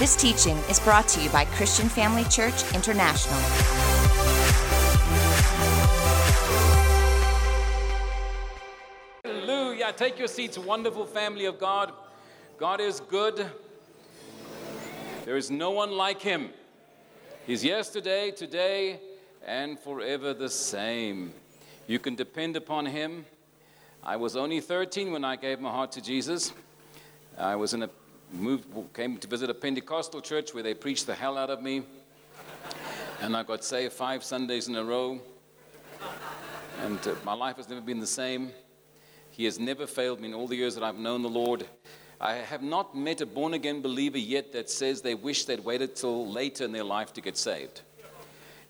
This teaching is brought to you by Christian Family Church International. Hallelujah. Take your seats, wonderful family of God. God is good. There is no one like him. He's yesterday, today, and forever the same. You can depend upon him. I was only 13 when I gave my heart to Jesus. I was in a moved, came to visit a Pentecostal church where they preached the hell out of me, and I got saved five Sundays in a row. And uh, my life has never been the same. He has never failed me in all the years that I've known the Lord. I have not met a born again believer yet that says they wish they'd waited till later in their life to get saved.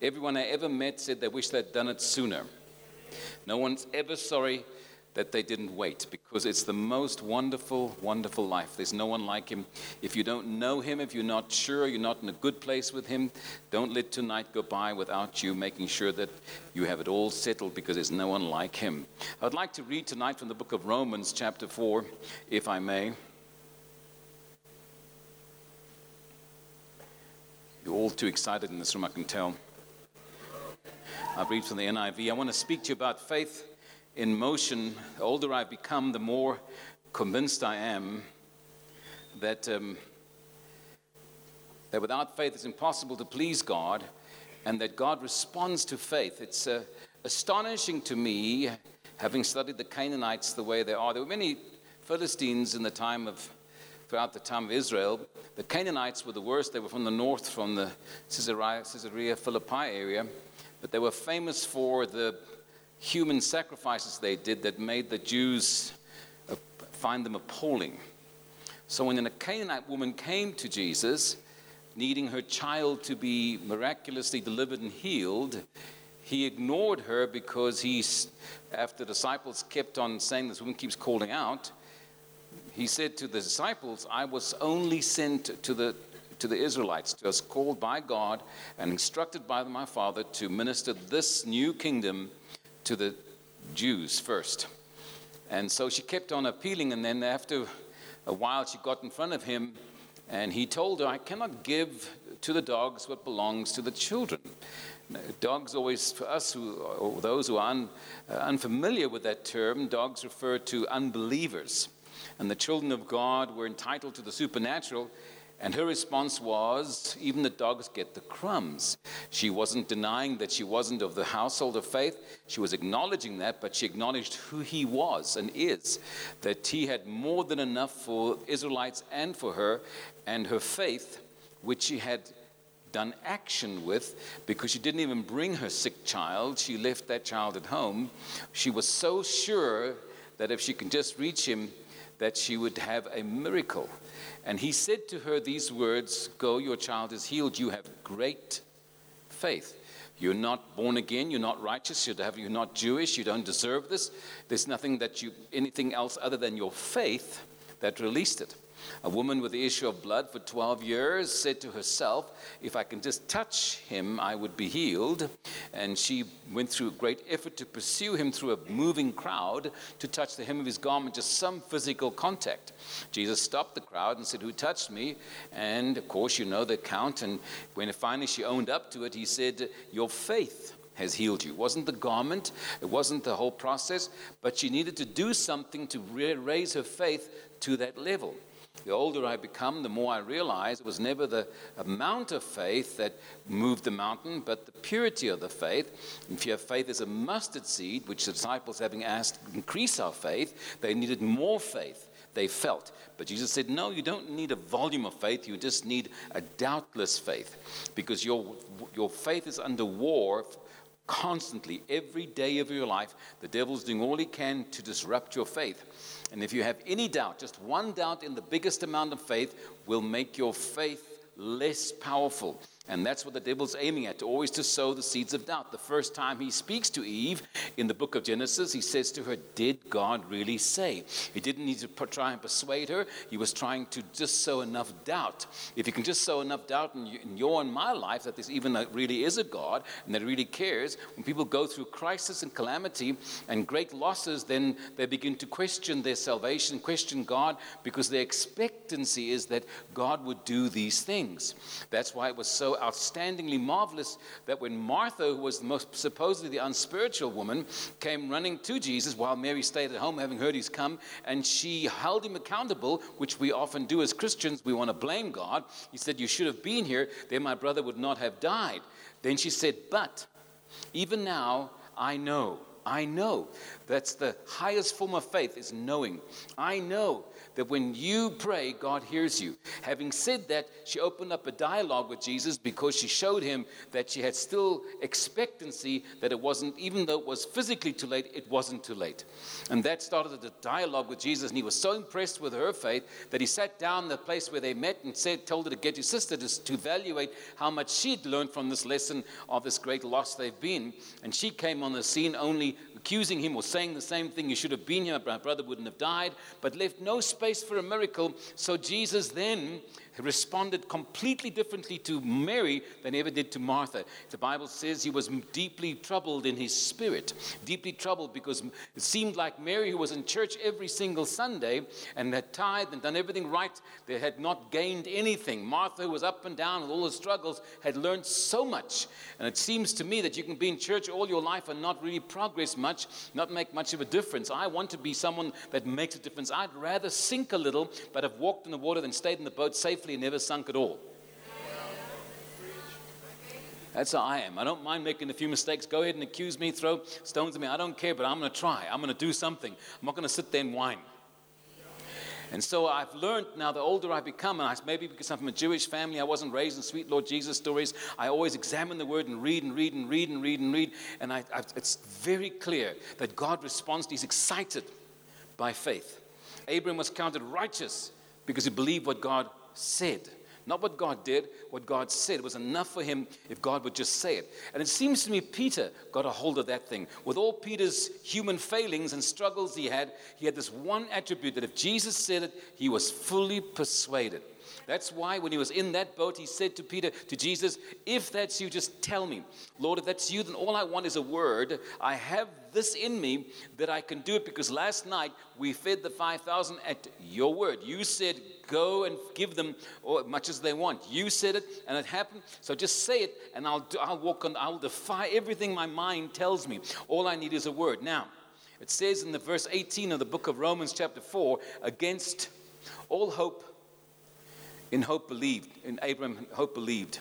Everyone I ever met said they wish they'd done it sooner. No one's ever sorry that they didn't wait because it's the most wonderful, wonderful life. There's no one like him. If you don't know him, if you're not sure, you're not in a good place with him, don't let tonight go by without you making sure that you have it all settled because there's no one like him. I'd like to read tonight from the book of Romans, chapter 4, if I may. You're all too excited in this room, I can tell. I read from the NIV. I want to speak to you about faith in motion, the older I've become, the more convinced I am that, um, that without faith it's impossible to please God and that God responds to faith. It's uh, astonishing to me, having studied the Canaanites the way they are. There were many Philistines in the time of, throughout the time of Israel. The Canaanites were the worst. They were from the north, from the Caesarea, Caesarea Philippi area, but they were famous for the human sacrifices they did that made the Jews uh, find them appalling. So when a Canaanite woman came to Jesus, needing her child to be miraculously delivered and healed, he ignored her because he, after the disciples kept on saying this woman keeps calling out, he said to the disciples, I was only sent to the to the Israelites, to us called by God and instructed by my Father to minister this new kingdom to the Jews first. And so she kept on appealing, and then after a while, she got in front of him, and he told her, I cannot give to the dogs what belongs to the children. Dogs always, for us who, or those who are un, uh, unfamiliar with that term, dogs refer to unbelievers. And the children of God were entitled to the supernatural, and her response was, even the dogs get the crumbs. She wasn't denying that she wasn't of the household of faith. She was acknowledging that, but she acknowledged who he was and is, that he had more than enough for Israelites and for her, and her faith, which she had done action with because she didn't even bring her sick child. She left that child at home. She was so sure that if she can just reach him, that she would have a miracle. And he said to her these words Go, your child is healed. You have great faith. You're not born again. You're not righteous. You're not Jewish. You don't deserve this. There's nothing that you, anything else other than your faith that released it. A woman with the issue of blood for 12 years said to herself, If I can just touch him, I would be healed. And she went through great effort to pursue him through a moving crowd to touch the hem of his garment, just some physical contact. Jesus stopped the crowd and said, Who touched me? And of course, you know the account. And when finally she owned up to it, he said, Your faith has healed you. It wasn't the garment, it wasn't the whole process, but she needed to do something to raise her faith to that level. The older I become, the more I realize it was never the amount of faith that moved the mountain, but the purity of the faith. If you have faith as a mustard seed, which the disciples, having asked, increase our faith, they needed more faith. They felt. But Jesus said, No, you don't need a volume of faith, you just need a doubtless faith. Because your, your faith is under war constantly, every day of your life. The devil's doing all he can to disrupt your faith. And if you have any doubt, just one doubt in the biggest amount of faith will make your faith less powerful. And that's what the devil's aiming at, always to sow the seeds of doubt. The first time he speaks to Eve in the book of Genesis, he says to her, Did God really say? He didn't need to try and persuade her, he was trying to just sow enough doubt. If you can just sow enough doubt in, your and my life that there even uh, really is a God and that really cares, when people go through crisis and calamity and great losses, then they begin to question their salvation, question God, because their expectancy is that God would do these things. That's why it was so outstandingly marvelous that when Martha, who was the most supposedly the unspiritual woman, came running to Jesus while Mary stayed at home, having heard he's come, and she held him accountable, which we often do as Christians. We want to blame God. He said, You should have been here, then my brother would not have died. Then she said, But even now I know. I know. That's the highest form of faith is knowing. I know that when you pray, God hears you. Having said that, she opened up a dialogue with Jesus because she showed him that she had still expectancy that it wasn't, even though it was physically too late, it wasn't too late. And that started a dialogue with Jesus, and he was so impressed with her faith that he sat down the place where they met and said, told her to get your sister to, to evaluate how much she'd learned from this lesson of this great loss they've been. And she came on the scene only accusing him or saying the same thing. You should have been here, my brother wouldn't have died, but left no space for a miracle. So Jesus then responded completely differently to Mary than he ever did to Martha. The Bible says he was deeply troubled in his spirit, deeply troubled because it seemed like Mary, who was in church every single Sunday and had tithed and done everything right, they had not gained anything. Martha, who was up and down with all the struggles, had learned so much. And it seems to me that you can be in church all your life and not really progress much, not make much of a difference. I want to be someone that makes a difference. I'd rather sink a little, but have walked in the water than stayed in the boat never sunk at all. That's how I am. I don't mind making a few mistakes. Go ahead and accuse me, throw stones at me. I don't care, but I'm going to try. I'm going to do something. I'm not going to sit there and whine. And so I've learned now, the older I become, and I, maybe because I'm from a Jewish family, I wasn't raised in sweet Lord Jesus stories. I always examine the word and read and read and read and read and read. And I, I, it's very clear that God responds, he's excited by faith. Abraham was counted righteous because he believed what God said. Not what God did, what God said. Was enough for him if God would just say it. And it seems to me Peter got a hold of that thing. With all Peter's human failings and struggles he had, he had this one attribute that if Jesus said it, he was fully persuaded. That's why when he was in that boat, he said to Peter, to Jesus, If that's you, just tell me. Lord, if that's you, then all I want is a word. I have this in me that I can do it because last night we fed the 5,000 at your word. You said, Go and give them as much as they want. You said it, and it happened. So just say it, and I'll, do, I'll walk on, I'll defy everything my mind tells me. All I need is a word. Now, it says in the verse 18 of the book of Romans, chapter 4, against all hope in hope believed, in Abraham, hope believed.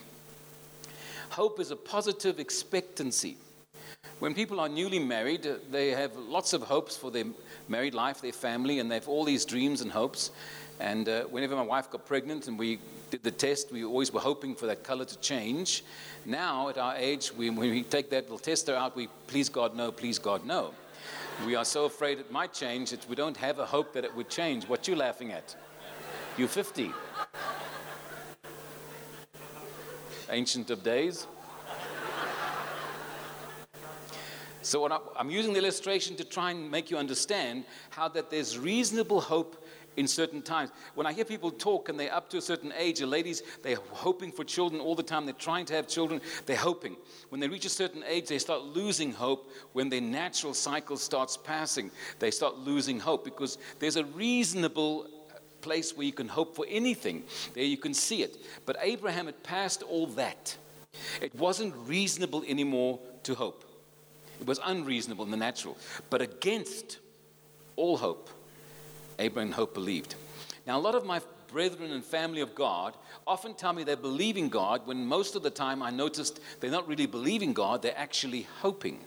Hope is a positive expectancy. When people are newly married, uh, they have lots of hopes for their married life, their family, and they have all these dreams and hopes. And uh, whenever my wife got pregnant and we did the test, we always were hoping for that color to change. Now, at our age, we, when we take that little tester out, we please God, no, please God, no. We are so afraid it might change that we don't have a hope that it would change. What you laughing at? You're 50. Ancient of Days. So I'm using the illustration to try and make you understand how that there's reasonable hope in certain times. When I hear people talk and they're up to a certain age, the ladies, they're hoping for children all the time. They're trying to have children. They're hoping. When they reach a certain age, they start losing hope. When their natural cycle starts passing, they start losing hope because there's a reasonable place where you can hope for anything. There you can see it. But Abraham had passed all that. It wasn't reasonable anymore to hope. It was unreasonable in the natural. But against all hope, Abraham hope believed. Now, a lot of my brethren and family of God often tell me they believe in God when most of the time I noticed they're not really believing God, they're actually hoping.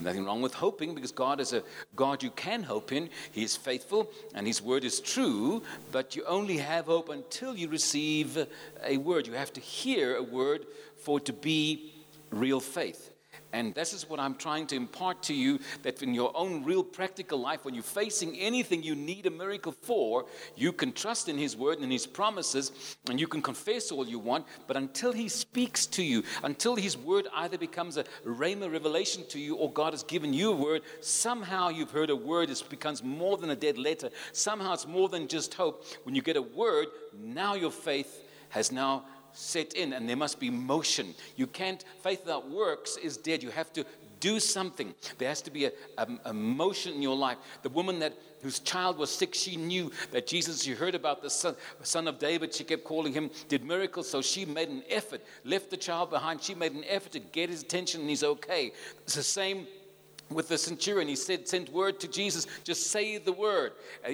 Nothing wrong with hoping because God is a God you can hope in. He is faithful and His word is true, but you only have hope until you receive a word. You have to hear a word for it to be real faith. And this is what I'm trying to impart to you that in your own real practical life, when you're facing anything you need a miracle for, you can trust in His word and His promises, and you can confess all you want. But until He speaks to you, until His word either becomes a rhema revelation to you or God has given you a word, somehow you've heard a word, it becomes more than a dead letter. Somehow it's more than just hope. When you get a word, now your faith has now set in and there must be motion. You can't, faith without works is dead. You have to do something. There has to be a, a, a, motion in your life. The woman that whose child was sick, she knew that Jesus, she heard about the son, son of David, she kept calling him, did miracles, so she made an effort, left the child behind. She made an effort to get his attention, and he's okay. It's the same with the centurion. He said, sent word to Jesus, just say the word.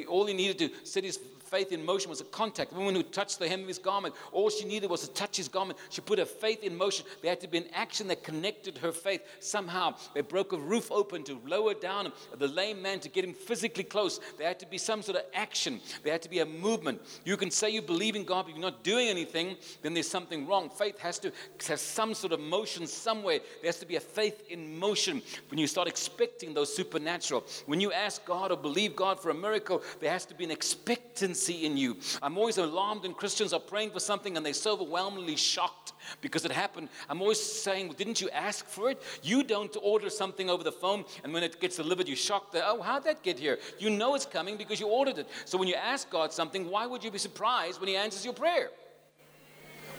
All he needed to set his faith in motion was a contact. The woman who touched the hem of his garment, all she needed was to touch his garment. She put her faith in motion. There had to be an action that connected her faith. Somehow, they broke a roof open to lower down the lame man to get him physically close. There had to be some sort of action. There had to be a movement. You can say you believe in God, but you're not doing anything, then there's something wrong. Faith has to have some sort of motion somewhere. There has to be a faith in motion when you start expecting those supernatural. When you ask God or believe God for a miracle, there has to be an expectancy see in you. I'm always alarmed when Christians are praying for something and they're so overwhelmingly shocked because it happened. I'm always saying, well, didn't you ask for it? You don't order something over the phone and when it gets delivered, you're shocked that, oh, how'd that get here? You know it's coming because you ordered it. So when you ask God something, why would you be surprised when He answers your prayer?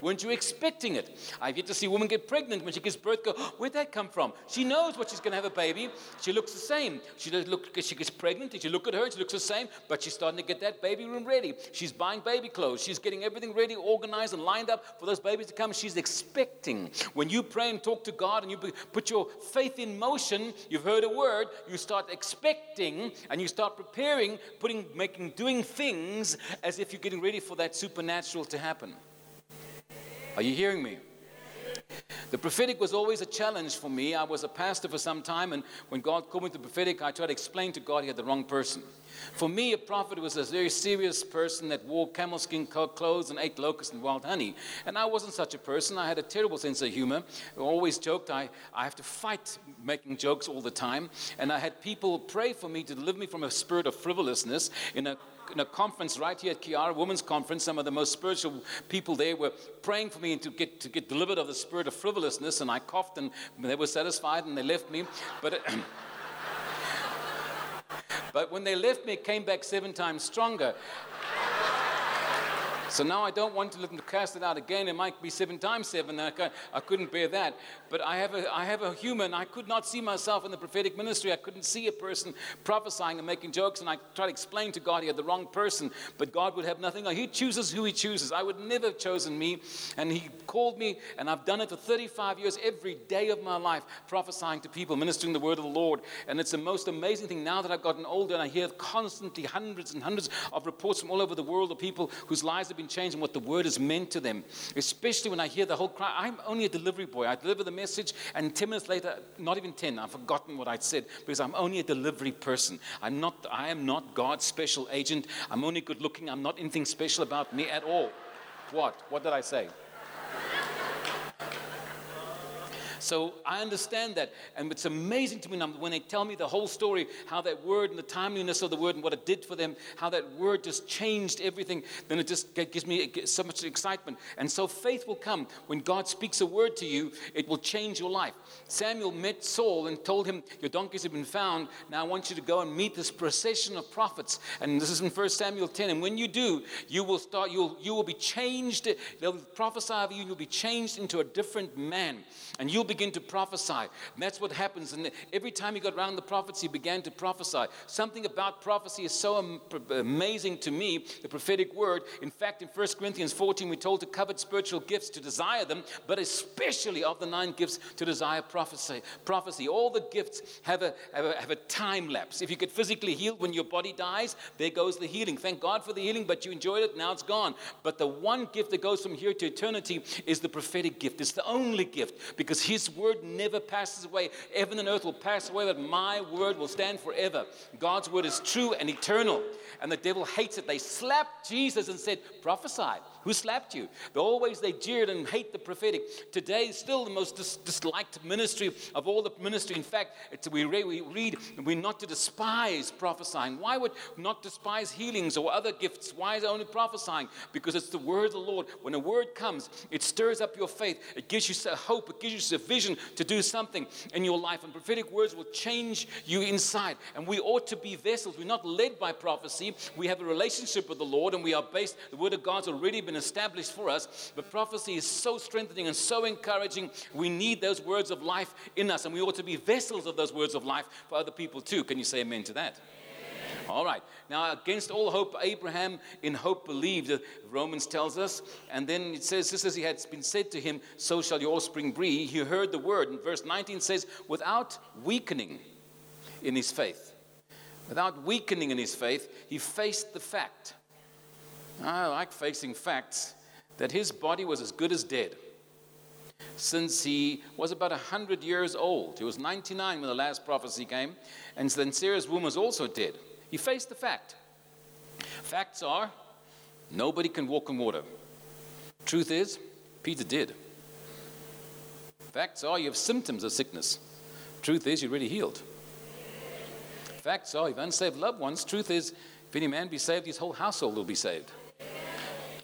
Weren't you expecting it? I've yet to see a woman get pregnant when she gives birth, go, where'd that come from? She knows what she's going to have a baby. She looks the same. She does look, she gets pregnant, Did you look at her, she looks the same, but she's starting to get that baby room ready. She's buying baby clothes. She's getting everything ready, organized, and lined up for those babies to come. She's expecting. When you pray and talk to God and you put your faith in motion, you've heard a word, you start expecting and you start preparing, putting, making, doing things as if you're getting ready for that supernatural to happen. Are you hearing me? The prophetic was always a challenge for me. I was a pastor for some time, and when God called me to prophetic, I tried to explain to God he had the wrong person. For me, a prophet was a very serious person that wore camel skin clothes and ate locusts and wild honey. And I wasn't such a person. I had a terrible sense of humor. I always joked I, I have to fight making jokes all the time. And I had people pray for me to deliver me from a spirit of frivolousness in a in a conference right here at Kiara Women's Conference, some of the most spiritual people there were praying for me to get, to get delivered of the spirit of frivolousness, and I coughed, and they were satisfied, and they left me. But, but when they left me, it came back seven times stronger. So now I don't want to let them cast it out again. It might be seven times seven. I, I couldn't bear that. But I have, a, I have a human. I could not see myself in the prophetic ministry. I couldn't see a person prophesying and making jokes. And I tried to explain to God he had the wrong person. But God would have nothing. He chooses who he chooses. I would never have chosen me. And he called me, and I've done it for 35 years, every day of my life, prophesying to people, ministering the word of the Lord. And it's the most amazing thing now that I've gotten older and I hear constantly hundreds and hundreds of reports from all over the world of people whose lives have been changed and what the word has meant to them. Especially when I hear the whole cry. I'm only a delivery boy. I deliver the message, and 10 minutes later, not even 10, I've forgotten what I'd said because I'm only a delivery person. I'm not, I am not God's special agent. I'm only good looking. I'm not anything special about me at all. What? What did I say? So I understand that. And it's amazing to me now when they tell me the whole story, how that word and the timeliness of the word and what it did for them, how that word just changed everything, then it just gives me so much excitement. And so faith will come. When God speaks a word to you, it will change your life. Samuel met Saul and told him, Your donkeys have been found. Now I want you to go and meet this procession of prophets. And this is in 1 Samuel 10. And when you do, you will start, you'll, you will be changed. They'll prophesy of you, and you'll be changed into a different man. And you'll be begin to prophesy. And that's what happens. And every time he got around the prophets, he began to prophesy. Something about prophecy is so amazing to me, the prophetic word. In fact, in 1 Corinthians 14, we're told to covet spiritual gifts, to desire them, but especially of the nine gifts, to desire prophecy. Prophecy. All the gifts have a, have a, have a time lapse. If you get physically healed when your body dies, there goes the healing. Thank God for the healing, but you enjoyed it, now it's gone. But the one gift that goes from here to eternity is the prophetic gift. It's the only gift because His his word never passes away. Heaven and earth will pass away, but my word will stand forever. God's word is true and eternal. And the devil hates it. They slapped Jesus and said, Prophesy. Who slapped you? The always they jeered and hate the prophetic. Today, still the most dis- disliked ministry of all the ministry. In fact, we, re- we read we're not to despise prophesying. Why would not despise healings or other gifts? Why is it only prophesying? Because it's the word of the Lord. When a word comes, it stirs up your faith. It gives you hope. It gives you a vision to do something in your life. And prophetic words will change you inside. And we ought to be vessels. We're not led by prophecy. We have a relationship with the Lord, and we are based. The word of God's already been established for us. But prophecy is so strengthening and so encouraging. We need those words of life in us, and we ought to be vessels of those words of life for other people too. Can you say amen to that? All right. Now, against all hope, Abraham in hope believed, uh, Romans tells us. And then it says, just as he had been said to him, so shall your offspring be. He heard the word. And verse 19 says, without weakening in his faith. Without weakening in his faith, he faced the fact I like facing facts that his body was as good as dead since he was about 100 years old. He was 99 when the last prophecy came, and then Sarah's womb was also dead. He faced the fact. Facts are nobody can walk on water. Truth is, Peter did. Facts are you have symptoms of sickness. Truth is, you're already healed. Facts are you have unsaved loved ones. Truth is, if any man be saved, his whole household will be saved.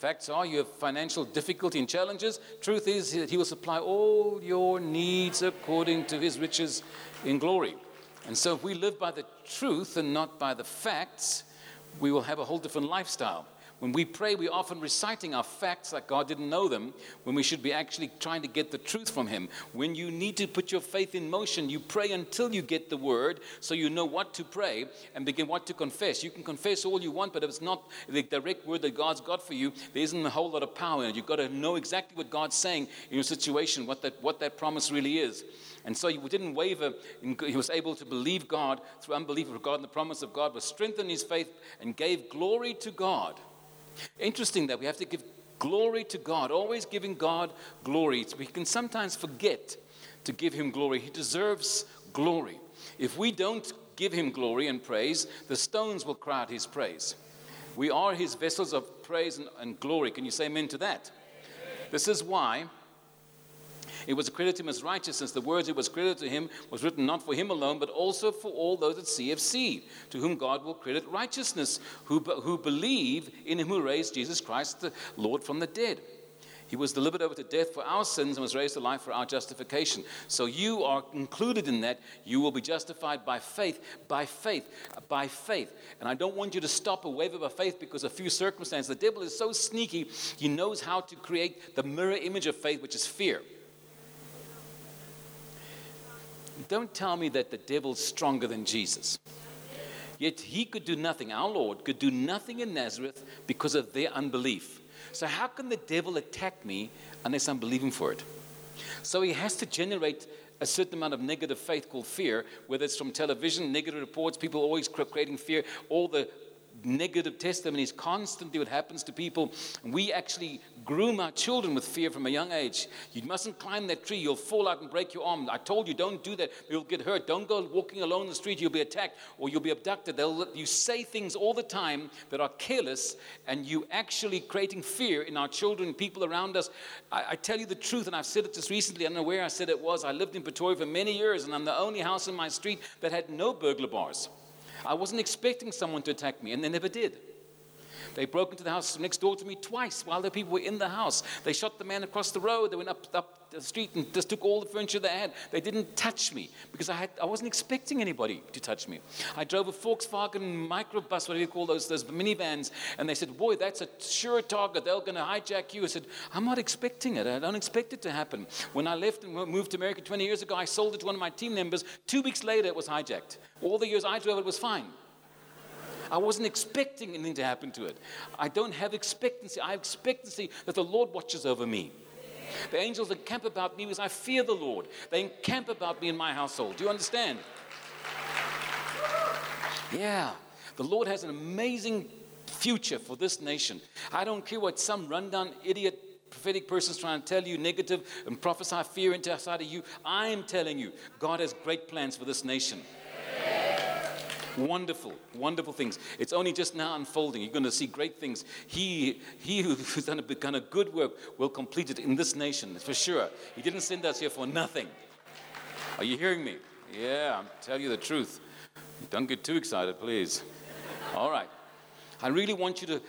Facts are you have financial difficulty and challenges. Truth is that He will supply all your needs according to His riches in glory. And so, if we live by the truth and not by the facts, we will have a whole different lifestyle. When we pray, we're often reciting our facts like God didn't know them, when we should be actually trying to get the truth from Him. When you need to put your faith in motion, you pray until you get the word so you know what to pray and begin what to confess. You can confess all you want, but if it's not the direct word that God's got for you, there isn't a whole lot of power in it. You've got to know exactly what God's saying in your situation, what that, what that promise really is. And so he didn't waver. He was able to believe God through unbelief regarding the promise of God, was strengthened his faith and gave glory to God Interesting that we have to give glory to God, always giving God glory. We can sometimes forget to give Him glory. He deserves glory. If we don't give Him glory and praise, the stones will cry out His praise. We are His vessels of praise and, and glory. Can you say amen to that? This is why it was accredited to him as righteousness. The words it was credited to him was written not for him alone, but also for all those that see at CFC, to whom God will credit righteousness, who, who believe in him who raised Jesus Christ, the Lord from the dead. He was delivered over to death for our sins and was raised to life for our justification. So you are included in that. You will be justified by faith, by faith, by faith. And I don't want you to stop or waver by faith because of a few circumstances. The devil is so sneaky, he knows how to create the mirror image of faith, which is fear. Don't tell me that the devil's stronger than Jesus. Yet he could do nothing, our Lord could do nothing in Nazareth because of their unbelief. So, how can the devil attack me unless I'm believing for it? So, he has to generate a certain amount of negative faith called fear, whether it's from television, negative reports, people always creating fear, all the negative testimonies constantly what happens to people. We actually groom our children with fear from a young age. You mustn't climb that tree, you'll fall out and break your arm. I told you, don't do that, you'll get hurt. Don't go walking alone in the street, you'll be attacked or you'll be abducted. They'll, you say things all the time that are careless, and you actually creating fear in our children, people around us. I, I tell you the truth, and I've said it just recently, I don't know where I said it was. I lived in Pretoria for many years, and I'm the only house in my street that had no burglar bars. I wasn't expecting someone to attack me, and they never did. They broke into the house next door to me twice while the people were in the house. They shot the man across the road. They went up, up the street and just took all the furniture they had. They didn't touch me because I, had, I wasn't expecting anybody to touch me. I drove a Volkswagen microbus, whatever you call those, those minivans, and they said, Boy, that's a sure target. They're going to hijack you. I said, I'm not expecting it. I don't expect it to happen. When I left and moved to America 20 years ago, I sold it to one of my team members. Two weeks later, it was hijacked. All the years I drove it was fine. I wasn't expecting anything to happen to it. I don't have expectancy. I have expectancy that the Lord watches over me. The angels encamp about me because I fear the Lord. They encamp about me in my household. Do you understand? Yeah. The Lord has an amazing future for this nation. I don't care what some rundown idiot prophetic person's trying to tell you negative and prophesy fear into inside of you. I am telling you, God has great plans for this nation. Wonderful, wonderful things. It's only just now unfolding. You're going to see great things. He, he who's done a, a good work will complete it in this nation, for sure. He didn't send us here for nothing. Are you hearing me? Yeah, I'm telling you the truth. Don't get too excited, please. All right. I really want you to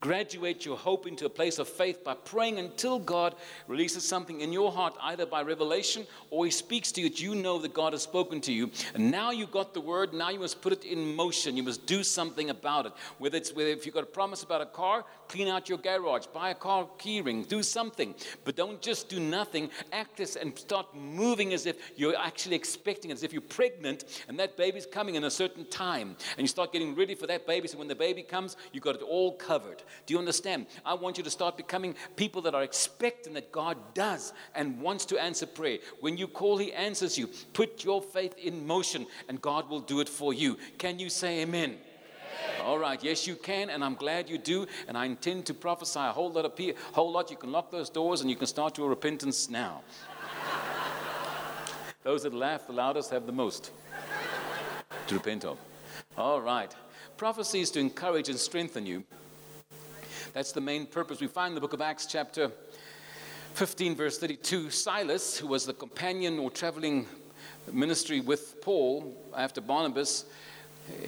graduate your hope into a place of faith by praying until God releases something in your heart, either by revelation or He speaks to you that you know that God has spoken to you. And now you got the word, now you must put it in motion. You must do something about it. Whether it's whether if you've got a promise about a car, clean out your garage, buy a car keyring, do something. But don't just do nothing. Act as and start moving as if you're actually expecting, it, as if you're pregnant and that baby's coming in a certain time. And you start getting ready for that baby. So when the baby comes, you've got it all covered. Do you understand? I want you to start becoming people that are expecting that God does and wants to answer prayer. When you call, He answers you. Put your faith in motion and God will do it for you. Can you say amen? All right, yes, you can, and I'm glad you do. And I intend to prophesy a whole lot of people, whole lot. You can lock those doors and you can start your repentance now. those that laugh the loudest have the most to repent of. All right, prophecy is to encourage and strengthen you. That's the main purpose. We find in the book of Acts, chapter 15, verse 32, Silas, who was the companion or traveling ministry with Paul after Barnabas,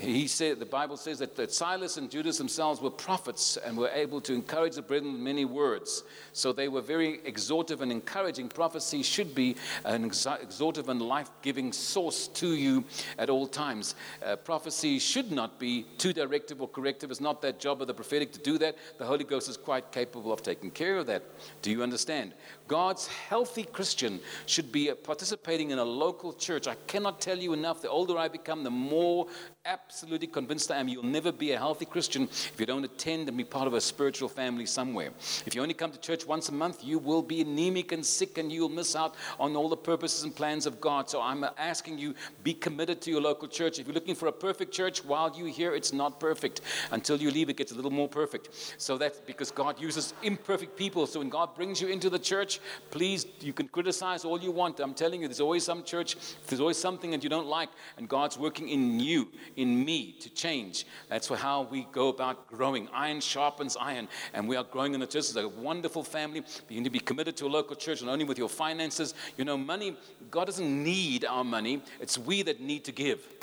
he said, the Bible says that, that Silas and Judas themselves were prophets and were able to encourage the brethren with many words. So they were very exhortive and encouraging. Prophecy should be an exhortive and life giving source to you at all times. Uh, prophecy should not be too directive or corrective. It's not that job of the prophetic to do that. The Holy Ghost is quite capable of taking care of that. Do you understand? God's healthy Christian should be participating in a local church. I cannot tell you enough. The older I become, the more absolutely convinced I am you'll never be a healthy Christian if you don't attend and be part of a spiritual family somewhere. If you only come to church once a month, you will be anemic and sick and you'll miss out on all the purposes and plans of God. So I'm asking you, be committed to your local church. If you're looking for a perfect church, while you're here, it's not perfect. Until you leave, it gets a little more perfect. So that's because God uses imperfect people. So when God brings you into the church, please, you can criticize all you want. I'm telling you, there's always some church, there's always something that you don't like, and God's working in you in me to change. That's how we go about growing. Iron sharpens iron, and we are growing in the church. It's a wonderful family. You need to be committed to a local church, not only with your finances. You know, money, God doesn't need our money, it's we that need to give.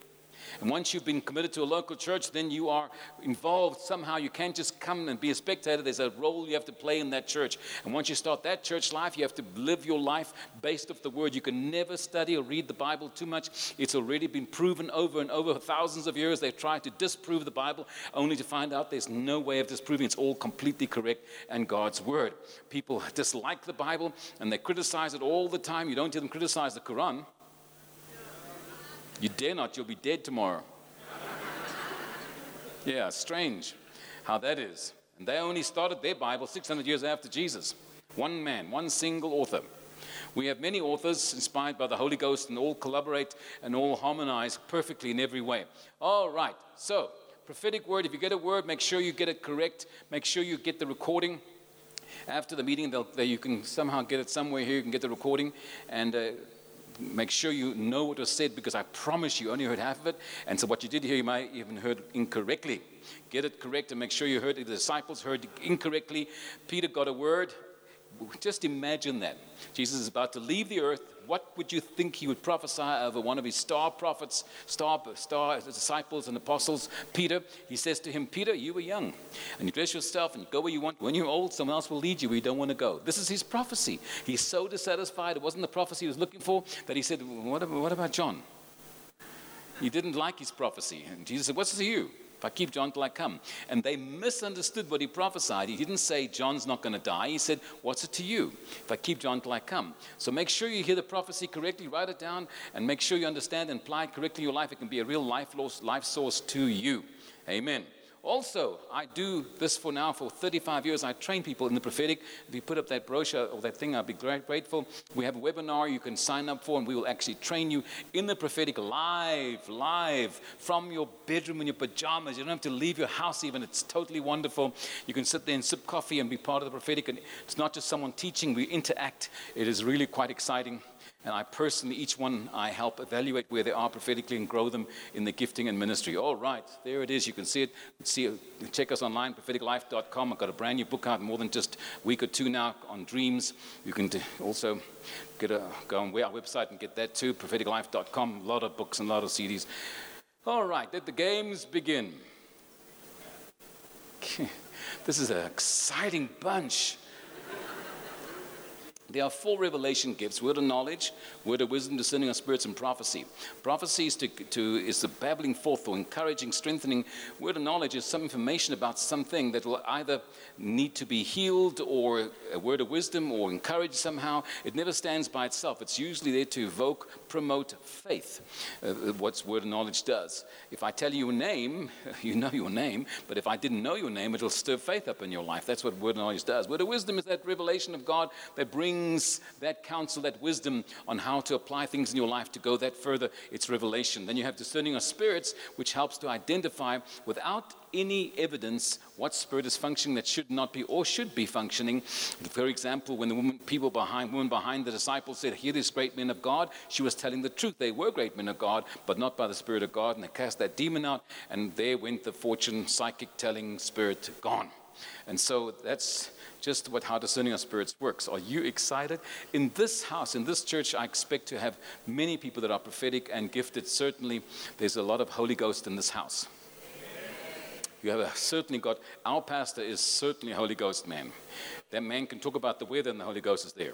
And once you've been committed to a local church, then you are involved somehow. You can't just come and be a spectator. There's a role you have to play in that church. And once you start that church life, you have to live your life based off the word. You can never study or read the Bible too much. It's already been proven over and over thousands of years. They've tried to disprove the Bible only to find out there's no way of disproving it's all completely correct and God's word. People dislike the Bible and they criticize it all the time. You don't hear them criticize the Quran. You dare not, you'll be dead tomorrow. yeah, strange how that is. And they only started their Bible 600 years after Jesus. One man, one single author. We have many authors inspired by the Holy Ghost and all collaborate and all harmonize perfectly in every way. All right, so prophetic word, if you get a word, make sure you get it correct. Make sure you get the recording. After the meeting, There, you can somehow get it somewhere here. You can get the recording. And uh, make sure you know what was said because I promise you only heard half of it. And so what you did hear, you might even heard incorrectly. Get it correct and make sure you heard the disciples heard incorrectly. Peter got a word. Just imagine that. Jesus is about to leave the earth what would you think he would prophesy over one of his star prophets, star, star disciples and apostles, Peter? He says to him, Peter, you were young, and you dress yourself and go where you want. When you're old, someone else will lead you where you don't want to go. This is his prophecy. He's so dissatisfied. It wasn't the prophecy he was looking for that he said, What about, what about John? He didn't like his prophecy. And Jesus said, What's to you? If I keep John till I come. And they misunderstood what he prophesied. He didn't say, John's not going to die. He said, What's it to you if I keep John till I come? So make sure you hear the prophecy correctly, write it down, and make sure you understand and apply it correctly in your life. It can be a real life, life source to you. Amen. Also, I do this for now for 35 years. I train people in the prophetic. If you put up that brochure or that thing, I'll be grateful. We have a webinar you can sign up for, and we will actually train you in the prophetic live, live from your bedroom in your pajamas. You don't have to leave your house even. It's totally wonderful. You can sit there and sip coffee and be part of the prophetic. And it's not just someone teaching, we interact. It is really quite exciting. And I personally, each one, I help evaluate where they are prophetically and grow them in the gifting and ministry. All right, there it is. You can see it. See. Check us online, propheticlife.com. I've got a brand new book out, more than just a week or two now, on dreams. You can also get a, go on our website and get that too, propheticlife.com. A lot of books and a lot of CDs. All right, let the games begin. This is an exciting bunch. There are four revelation gifts word of knowledge, word of wisdom, discerning of spirits, and prophecy. Prophecy is, to, to, is the babbling forth or encouraging, strengthening. Word of knowledge is some information about something that will either need to be healed or a word of wisdom or encouraged somehow. It never stands by itself. It's usually there to evoke, promote faith. Uh, what word of knowledge does. If I tell you a name, you know your name, but if I didn't know your name, it'll stir faith up in your life. That's what word of knowledge does. Word of wisdom is that revelation of God that brings that counsel, that wisdom on how to apply things in your life to go that further. It's revelation. Then you have discerning of spirits, which helps to identify without any evidence what spirit is functioning that should not be or should be functioning. For example, when the woman, people behind, woman behind the disciples said, Here is great men of God, she was telling the truth. They were great men of God, but not by the Spirit of God. And they cast that demon out, and there went the fortune psychic telling spirit gone. And so that's just what how discerning of spirits works. Are you excited? In this house, in this church, I expect to have many people that are prophetic and gifted. Certainly, there's a lot of Holy Ghost in this house. You have certainly got, our pastor is certainly a Holy Ghost man. That man can talk about the weather and the Holy Ghost is there.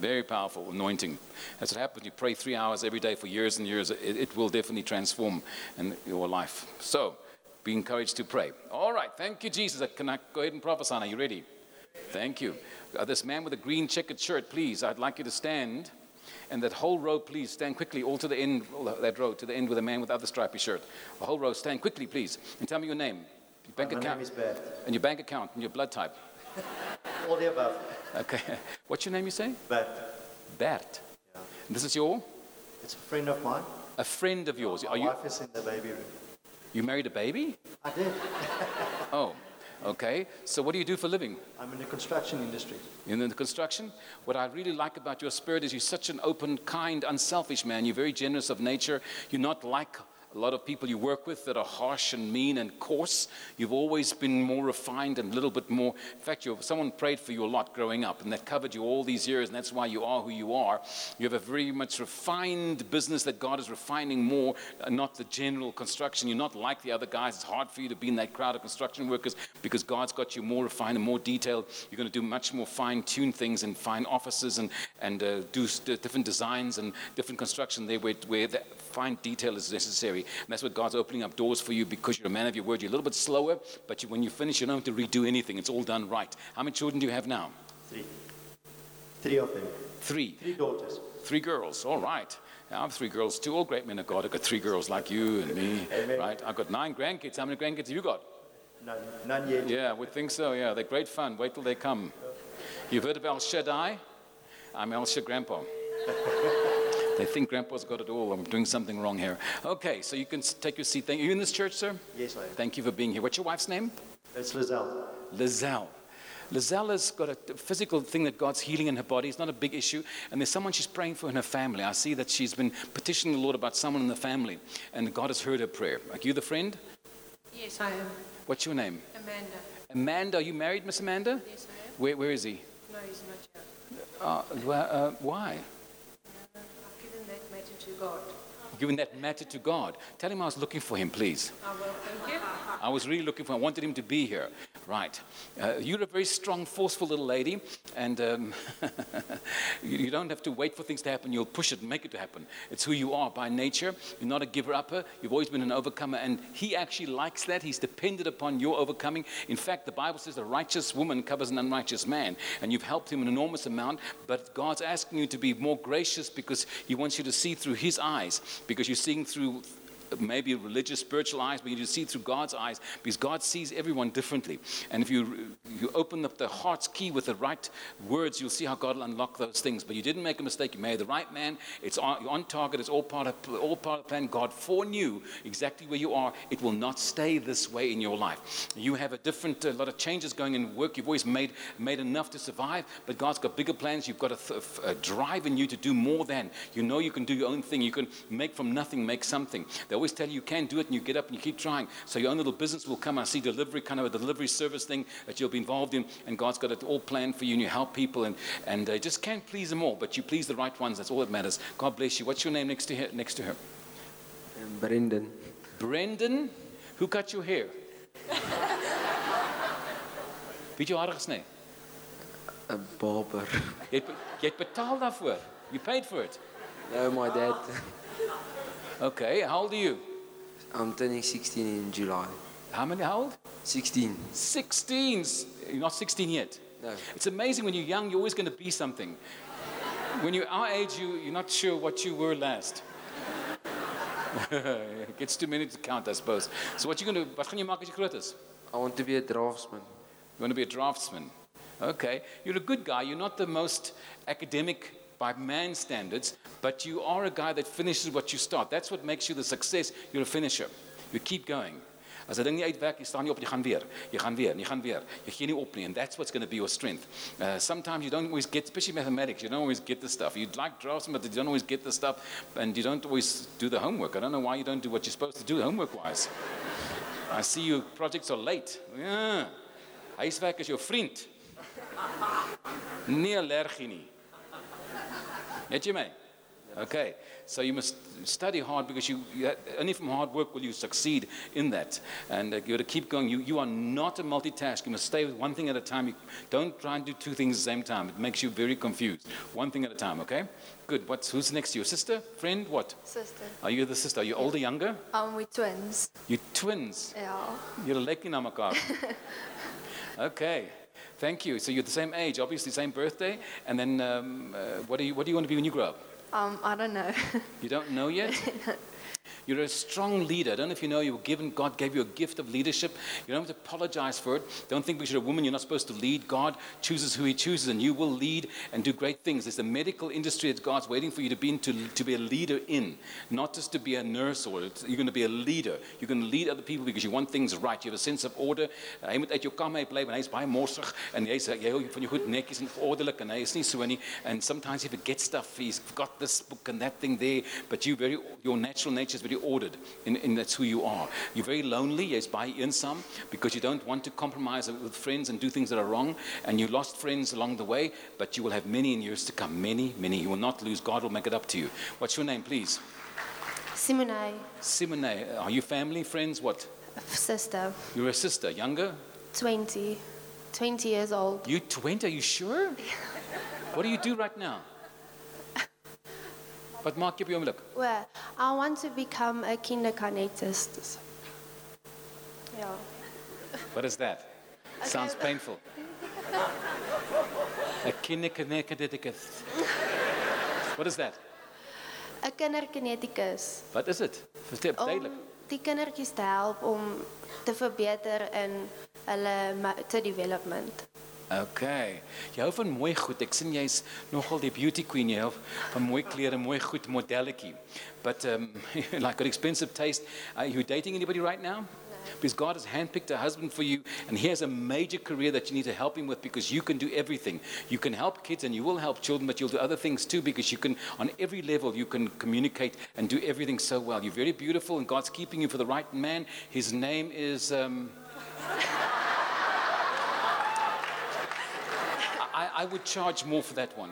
Very powerful anointing. That's what happens. You pray three hours every day for years and years. It, it will definitely transform in your life. So, be encouraged to pray. All right, thank you, Jesus. Can I go ahead and prophesy? Are you ready? Thank you. Uh, this man with a green checkered shirt, please, I'd like you to stand. And that whole row, please, stand quickly, all to the end, that row, to the end with a man with other stripy shirt. The whole row, stand quickly, please. And tell me your name, your bank My account. name is Bert. And your bank account and your blood type. All the above. Okay. What's your name, you say? Bert. Bert. Yeah. This is your? It's a friend of mine. A friend of yours. My Are you, wife is in the baby room. You married a baby? I did. Oh, okay. So what do you do for a living? I'm in the construction industry. in the construction. What I really like about your spirit is you're such an open, kind, unselfish man. You're very generous of nature. You're not like a lot of people you work with that are harsh and mean and coarse. You've always been more refined and a little bit more. In fact, someone prayed for you a lot growing up, and that covered you all these years, and that's why you are who you are. You have a very much refined business that God is refining more, not the general construction. You're not like the other guys. It's hard for you to be in that crowd of construction workers because God's got you more refined and more detailed. You're going to do much more fine tuned things and fine offices and, and uh, do st- different designs and different construction there where, where the fine detail is necessary. And that's what God's opening up doors for you because you're a man of your word. You're a little bit slower, but you, when you finish, you don't have to redo anything. It's all done right. How many children do you have now? Three. Three of them. Three. Three daughters. Three girls. All right. I have three girls too. All great men of God. I've got three girls like you and me. Amen. Right? I've got nine grandkids. How many grandkids have you got? None, none yet. Yeah, we think so. Yeah, they're great fun. Wait till they come. You've heard of El Shaddai? I'm El Shaddai Grandpa. they think Grandpa's got it all. I'm doing something wrong here. Okay, so you can take your seat. Thank you. Are you in this church, sir? Yes, I am. Thank you for being here. What's your wife's name? It's Lizelle. Lizelle. Lizelle has got a physical thing that God's healing in her body. It's not a big issue. And there's someone she's praying for in her family. I see that she's been petitioning the Lord about someone in the family. And God has heard her prayer. Are you the friend? Yes, I am. What's your name? Amanda. Amanda. Are you married, Miss Amanda? Yes, I am. Where, where is he? No, he's not here. Uh, well, uh, why? I've given that matter to God. Giving that matter to God. Tell him I was looking for him, please. I will thank you. I was really looking for him. I wanted him to be here. Right. Uh, you're a very strong, forceful little lady, and um, you you don't have to wait for things to happen. You'll push it and make it to happen. It's who you are by nature. You're not a giver upper. You've always been an overcomer, and he actually likes that. He's dependent upon your overcoming. In fact, the Bible says a righteous woman covers an unrighteous man, and you've helped him an enormous amount, but God's asking you to be more gracious because he wants you to see through his eyes, because you're seeing through maybe religious, spiritual eyes, but you see through God's eyes because God sees everyone differently. And if you you open up the heart's key with the right words, you'll see how God will unlock those things. But you didn't make a mistake. You married the right man. It's on, on target. It's all part of all part of the plan. God foreknew exactly where you are. It will not stay this way in your life. You have a different, a lot of changes going in work. You've always made made enough to survive, but God's got bigger plans. You've got a, th- a drive in you to do more than. You know you can do your own thing. You can make from nothing, make something. Always tell you you can do it, and you get up and you keep trying. So your own little business will come. I see delivery, kind of a delivery service thing that you'll be involved in, and God's got it all planned for you, and you help people, and and uh, just can't please them all, but you please the right ones. That's all that matters. God bless you. What's your name next to her? Next to her, En Brendan. Brendan. Who cut your hair? Wie jou haar gesny? 'n barber. Jy het, be- jy het betaal daarvoor. You paid for it. No, my dad. Okay, how old are you? I'm turning 16 in July. How many? How old? 16. 16. You're not 16 yet. No. It's amazing when you're young, you're always going to be something. When you're our age, you, you're not sure what you were last. it gets too many to count, I suppose. So what you're going to, wat gaan jy maak as jy groot is? I want to be a draftsman. You want to be a draftsman. Okay. You're a good guy. You're not the most academic by man's standards, but you are a guy that finishes what you start. That's what makes you the success. You're a finisher. You keep going. As 'n ding nie uitwerk, staan op, gaan weer. Jy gaan weer, jy gaan weer. Jy and that's what's going to be your strength. Uh, sometimes you don't always get especially mathematics, you don't always get the stuff. You'd like draftsman but you don't always get the stuff and you don't always do the homework. I don't know why you don't do what you're supposed to do homework wise. I see your projects are late. Ja. Huiswerk is jou vriend. Nie allergie nie. My? Okay. So you must study hard because you, you only from hard work will you succeed in that. And uh, you got to keep going. You, you are not a multitask. You must stay with one thing at a time. You don't try and do two things at the same time. It makes you very confused. One thing at a time, okay? Good. What's, who's next to you? Sister? Friend? What? Sister. Are you the sister? Are you older, younger? Um, we twins. You twins. Yeah. You're na mekaar. okay. Thank you. So you're the same age, obviously same birthday. And then um, uh, what, do you, what do you want to be when you grow up? Um, I don't know. You don't know yet? You're a strong leader. I don't know if you know you were given, God gave you a gift of leadership. You don't have to apologize for it. Don't think because you're a woman, you're not supposed to lead. God chooses who He chooses, and you will lead and do great things. There's a medical industry that God's waiting for you to be, in, to, to be a leader in, not just to be a nurse or you're going to be a leader. You're going to lead other people because you want things right. You have a sense of order. And sometimes he forgets stuff. He's got this book and that thing there, but you very your natural nature is very ordered, and, and that's who you are. You're very lonely. Yes, by in some because you don't want to compromise with friends and do things that are wrong, and you lost friends along the way. But you will have many in years to come. Many, many. You will not lose. God will make it up to you. What's your name, please? Simone, Simone. Are you family, friends? What? sister, You're a sister, younger. 20. 20 years old. You're 20? Are you sure? What do you do right now? Wat maak jy op die oomblik? Well, I want to become a kinderconnectist. Ja. What is that? Sounds painful. A kinderkineticus. What is that? 'n Kinderkineticus. Wat is dit? Vertel duidelik. die kindertjies te help om te verbeter in hulle motor development. Okay. Jy hou van mooi goed. Ek sien jy's nogal die beauty queen jy hou van mooi klere, mooi goed, modelletjie. But um like got expensive taste. Are you dating anybody right now? Because God has handpicked a husband for you, and he has a major career that you need to help him with because you can do everything. You can help kids and you will help children, but you'll do other things too because you can, on every level, you can communicate and do everything so well. You're very beautiful, and God's keeping you for the right man. His name is. Um, I, I would charge more for that one.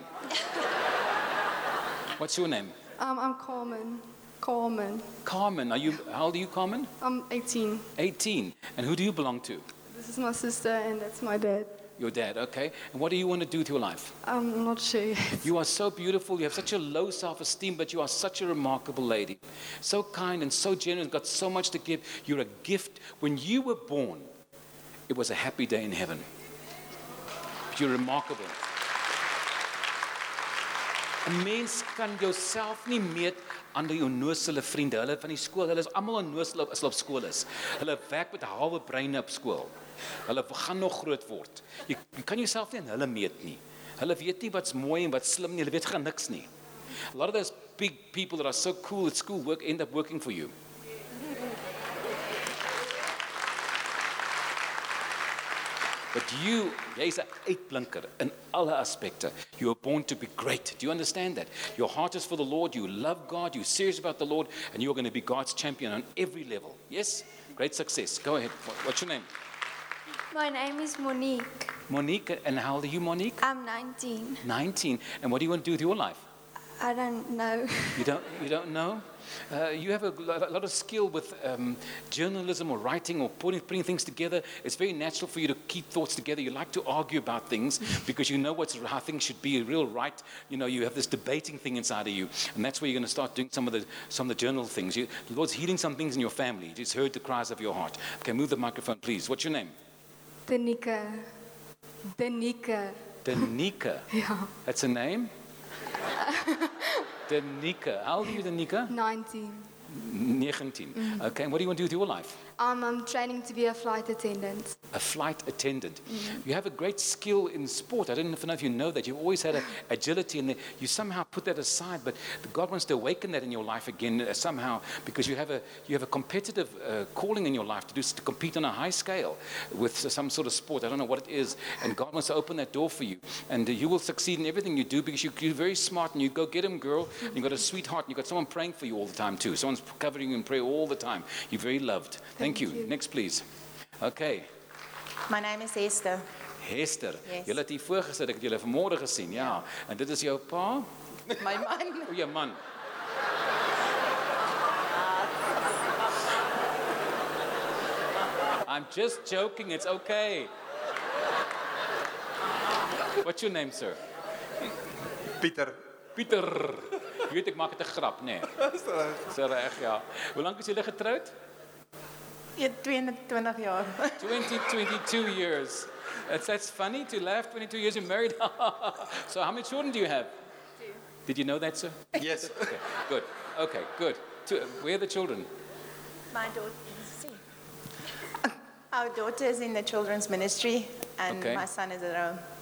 What's your name? Um, I'm Carmen. Carmen. Carmen. Are you? How old are you, Carmen? I'm 18. 18. And who do you belong to? This is my sister, and that's my dad. Your dad. Okay. And what do you want to do with your life? I'm not sure yet. You are so beautiful. You have such a low self-esteem, but you are such a remarkable lady. So kind and so generous. Got so much to give. You're a gift. When you were born, it was a happy day in heaven. You're remarkable. 'n Mens kan jouself nie meet aan die onnosele vriende. Hulle van die skool, hulle is almal onnosel as hulle op skool is. Hulle werk met halwe brein op skool. Hulle gaan nog groot word. Jy, jy kan jouself nie aan hulle meet nie. Hulle weet nie wat's mooi en wat's slim nie. Hulle weet gaan niks nie. A lot of those big people that are so cool at school work end up working for you. But you, jy's 'n uitblinker in alle aspekte. You are born to be great. Do you understand that? Your heart is for the Lord, you love God, you're serious about the Lord, and you're going to be God's champion on every level. Yes? Great success. Go ahead. What's your name? My name is Monique. Monique, and how old are you, Monique? I'm 19. 19. And what do you want to do with your life? I don't know. You don't, you don't know? Uh, you have a a lot of skill with um, journalism or writing or putting, putting things together. It's very natural for you to keep thoughts together. You like to argue about things because you know what's, how things should be real right. You know, you have this debating thing inside of you. And that's where you're going to start doing some of the, some of the journal things. You, the Lord's healing some things in your family. You just heard the cries of your heart. Okay, move the microphone, please. What's your name? Danica. Danica. Danica. Ja. That's a name? Danica. How old are you, Danica? 19. 19. Okay, and what do you want to do with your life? Um, I'm training to be a flight attendant. a flight attendant. You have a great skill in sport. I don't know if you know that. You've always had a agility, and you somehow put that aside. But God wants to awaken that in your life again uh, somehow, because you have a you have a competitive uh, calling in your life to do to compete on a high scale with some sort of sport. I don't know what it is, and God wants to open that door for you, and uh, you will succeed in everything you do because you, you're very smart, and you go get him, girl. And you've got a sweetheart, and you've got someone praying for you all the time too. Someone's covering you in prayer all the time. You're very loved. Thank, you. you. Next, please. Okay. My name is Esther. Hester, Yes. julle het hier voorgesit, ek het julle vanmôre gesien, ja. En dit is jou pa? My man. O, jou man. I'm just joking, it's okay. What's your name, sir? Pieter, Pieter. Jy weet ek maak dit 'n grap, nê? Nee. Dis reg, ja. Hoe lank is julle getroud? Ja, 22 jaar. 20, 22 years. That's, that's funny to laugh. 22 years you're married. so how many children do you have? Two. Did you know that, sir? yes. Okay, good. Okay, good. Two, where are the children? My daughter. Our daughter is in the children's ministry, and Okay. my son is at home.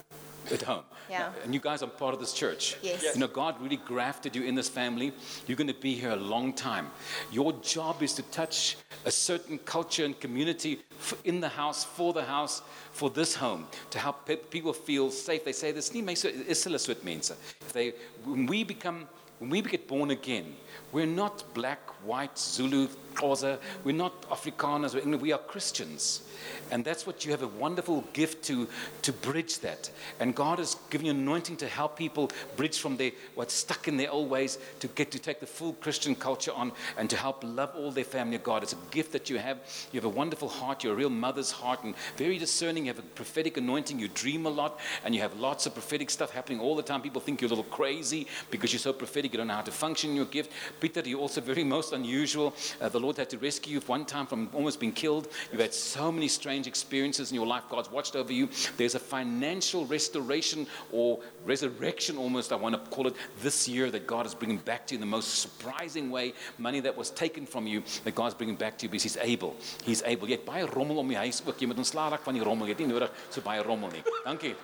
At home. Yeah. And you guys are part of this church. Yes. Yes. You know, God really grafted you in this family. You're going to be here a long time. Your job is to touch a certain culture and community in the house, for the house, for this home, to help pe- people feel safe. They say this so is hulle soort mense. If they when we become when we get born again, we're not black, white, Zulu, Xhosa, we're not Afrikaners, English, we are Christians. And that's what you have a wonderful gift to, to bridge that. And God has given you anointing to help people bridge from their, what's stuck in their old ways to get to take the full Christian culture on and to help love all their family of God. It's a gift that you have. You have a wonderful heart. You're a real mother's heart and very discerning. You have a prophetic anointing. You dream a lot and you have lots of prophetic stuff happening all the time. People think you're a little crazy because you're so prophetic. You don't know how to function in your gift. Peter, you're also very most unusual. Uh, the Lord had to rescue you one time from almost being killed. You've had so many strange experiences in your life. God's watched over you. There's a financial restoration or resurrection, almost, I want to call it, this year that God is bringing back to you in the most surprising way. Money that was taken from you, that God's bringing back to you because He's able. He's able. Jy het baie rommel om die huis ook. Jy moet ontslaa raak van die rommel. Jy het nie nodig so baie rommel nie. Dankie.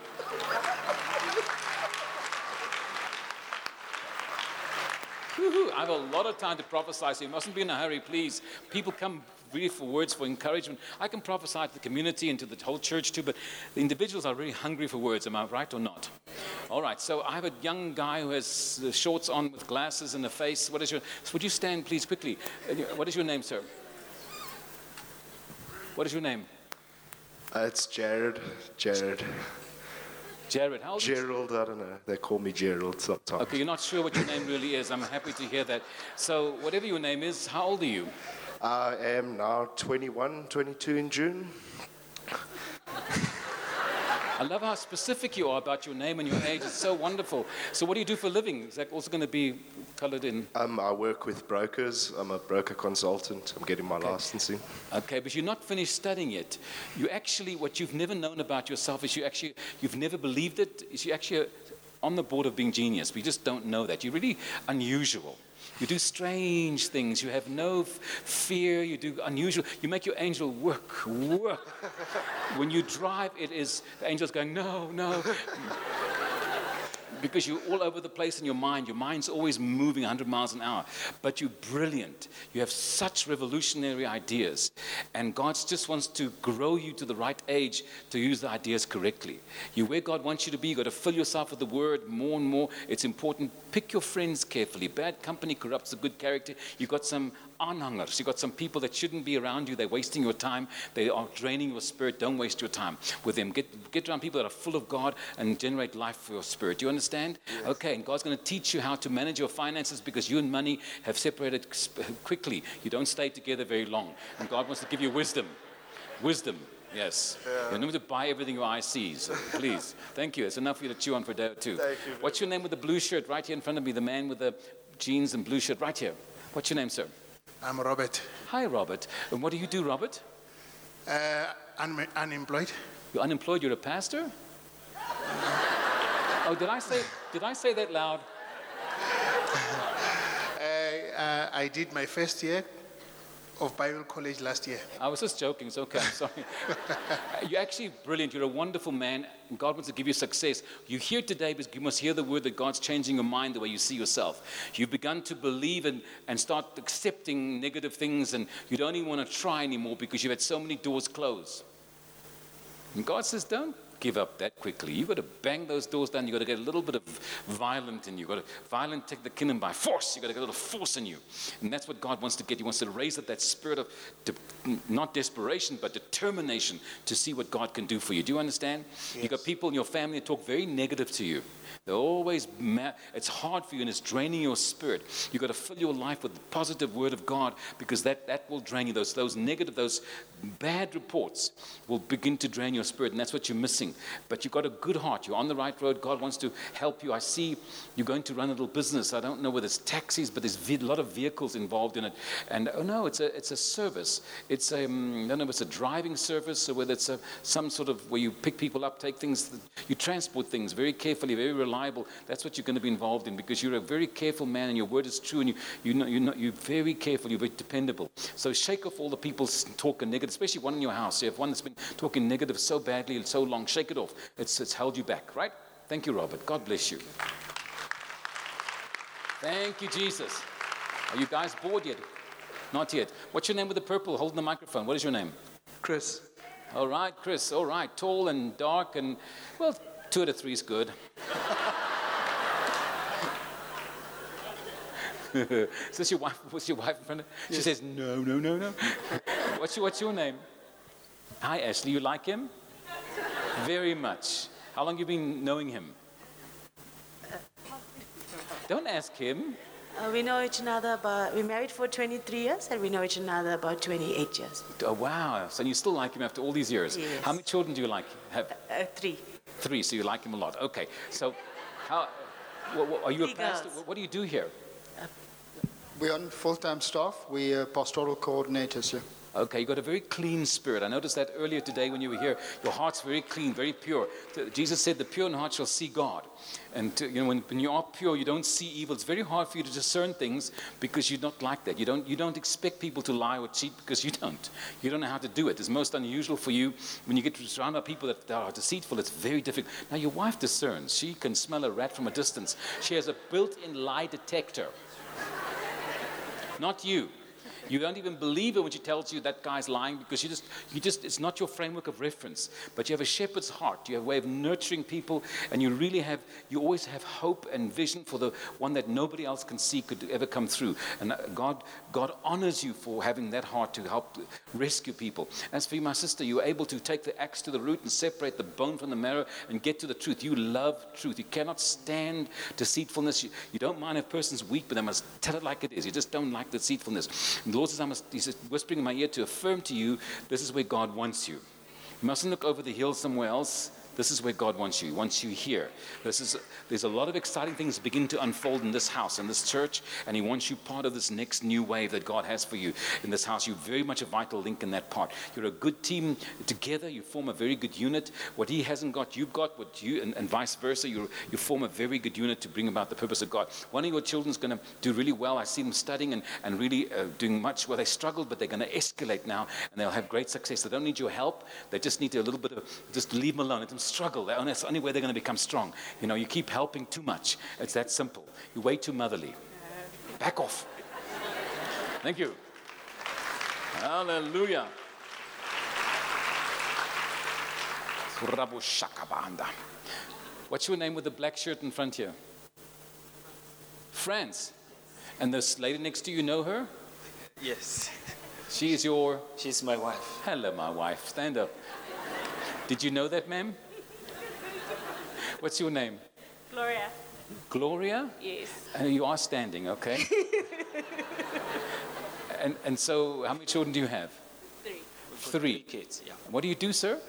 I have a lot of time to prophesy, so you mustn't be in a hurry, please. People come really for words for encouragement. I can prophesy to the community and to the whole church too, but the individuals are really hungry for words. Am I right or not? All right, so I have a young guy who has shorts on with glasses and a face. What is your, would you stand, please, quickly? Uh, What is your name, sir? What is your name? Uh, it's Jared. Jared. Jared. How old? Gerald, I don't know. They call me Gerald sometimes. Okay, you're not sure what your name really is. I'm happy to hear that. So, whatever your name is, how old are you? I am now 21, 22 in June. I love how specific you are about your name and your age. It's so wonderful. So, what do you do for a living? Is that also going to be colored in? Um, I work with brokers. I'm a broker consultant. I'm getting my licensing. Okay, but you're not finished studying yet. You actually, what you've never known about yourself is you actually, you've never believed it, is you actually on the board of being genius, We just don't know that. You're really unusual. You do strange things. You have no fear. You do unusual. You make your angel work, work. when you drive, it is the angel's going, no, no. Because you're all over the place in your mind. Your mind's always moving 100 miles an hour. But you're brilliant. You have such revolutionary ideas. And God just wants to grow you to the right age to use the ideas correctly. You're where God wants you to be. You've got to fill yourself with the word more and more. It's important. Pick your friends carefully. Bad company corrupts a good character. You've got some aanhangers. You've got some people that shouldn't be around you. They're wasting your time. They are draining your spirit. Don't waste your time with them. Get, get around people that are full of God and generate life for your spirit. Do you understand? Okay, and God's going to teach you how to manage your finances because you and money have separated quickly. You don't stay together very long. And God wants to give you wisdom. Wisdom. Yes. You don't need to buy everything your eye sees. So please. Thank you. It's enough for you to chew on for a day or two. What's your name with the blue shirt right here in front of me? The man with the jeans and blue shirt right here. What's your name, sir? I'm Robert. Hi, Robert. And what do you do, Robert? Uh, un- unemployed. You're unemployed. You're a pastor. oh, did I say? Did I say that loud? Uh, uh, I did my first year of Bible college last year. I was just joking. It's okay. I'm sorry. Uh, you're actually brilliant. You're a wonderful man. And God wants to give you success. You're here today because you must hear the word that God's changing your mind the way you see yourself. You've begun to believe and, and start accepting negative things, and you don't even want to try anymore because you've had so many doors closed. And God says, don't give up that quickly. You've got to bang those doors down. You've got to get a little bit of violent in you. You've got to violent take the kingdom by force. You've got to get a little force in you. And that's what God wants to get. He wants to raise up that spirit of de- not desperation, but determination to see what God can do for you. Do you understand? You've got people in your family that talk very negative to you. They're always, ma- it's hard for you and it's draining your spirit. You've got to fill your life with the positive word of God because that, that will drain you. Those, those negative, those bad reports will begin to drain your spirit, and that's what you're missing. But you've got a good heart. You're on the right road. God wants to help you. I see you're going to run a little business. I don't know whether it's taxis, but there's a lot of vehicles involved in it. And oh no, it's a, it's a service. It's a, um, I don't know if it's a driving service or whether it's a, some sort of where you pick people up, take things, you transport things very carefully, very reliable. That's what you're going to be involved in because you're a very careful man and your word is true and you, you know, you're, not, you're very careful, you're very dependable. So shake off all the people s- talking negative, especially one in your house. You have one that's been talking negative so badly and so long. Shake it off. It's, it's held you back, right? Thank you, Robert. God bless you. Thank you, Jesus. Are you guys bored yet? Not yet. What's your name with the purple? Holding the microphone. What is your name? Chris. All right, Chris. All right. Tall and dark and, well, two out of three is good. is this your wife? What's your wife in front of? She says, no, no, no, no. what's, your, what's your name? Hi, Ashley. You like him? Very much. How long have you been knowing him? Don't ask him. Uh, we know each other about, we married for 23 years and we know each other about 28 years. Oh, wow. So you still like him after all these years? Yes. How many children do you like? Have Uh, three. three, so you like him a lot. Okay. So, how, wha- wha- are you a pastor? girls. What do you do here? We're on full-time staff. We're pastoral coordinators here. Okay, you got a very clean spirit. I noticed that earlier today when you were here. Your heart's very clean, very pure. Jesus said, "The pure in heart shall see God." And to, you know, when, when you are pure, you don't see evil. It's very hard for you to discern things because you're not like that. You don't, you don't expect people to lie or cheat because you don't. You don't know how to do it. It's most unusual for you when you get surrounded by people that are deceitful. It's very difficult. Now, your wife discerns. She can smell a rat from a distance. She has a built-in lie detector. Not you. You don't even believe her when she tells you that guy's lying because you just, you just, it's not your framework of reference. But you have a shepherd's heart. You have a way of nurturing people, and you really have, you always have hope and vision for the one that nobody else can see could ever come through. And uh, God, God honors you for having that heart to help rescue people. As for you, my sister, you were able to take the axe to the root and separate the bone from the marrow and get to the truth. You love truth. You cannot stand deceitfulness. You, you don't mind if a person's weak, but they must tell it like it is. You just don't like deceitfulness. The Lord says, I must, He's whispering in my ear to affirm to you, this is where God wants you. You mustn't look over the hill somewhere else This is where God wants you. He wants you here. This is, there's a lot of exciting things begin to unfold in this house, in this church, and He wants you part of this next new wave that God has for you in this house. You're very much a vital link in that part. You're a good team together. You form a very good unit. What He hasn't got, you've got. What you and, and vice versa. You you form a very good unit to bring about the purpose of God. One of your children's going to do really well. I see them studying and, and really uh, doing much. Well, they struggled, but they're going to escalate now, and they'll have great success. They don't need your help. They just need a little bit of just leave them alone. Let them struggle. That's the only way they're going to become strong. You know, you keep helping too much. It's that simple. You're way too motherly. Back off. Thank you. Hallelujah. What's your name with the black shirt in front here? France. And this lady next to you know her? Yes. She is your. She's my wife. Hello, my wife. Stand up. Did you know that, ma'am? What's your name? Gloria. Gloria? Yes. Uh, you are standing, okay? and, and so, how many children do you have? Three. Three. kids, yeah. What do you do, sir?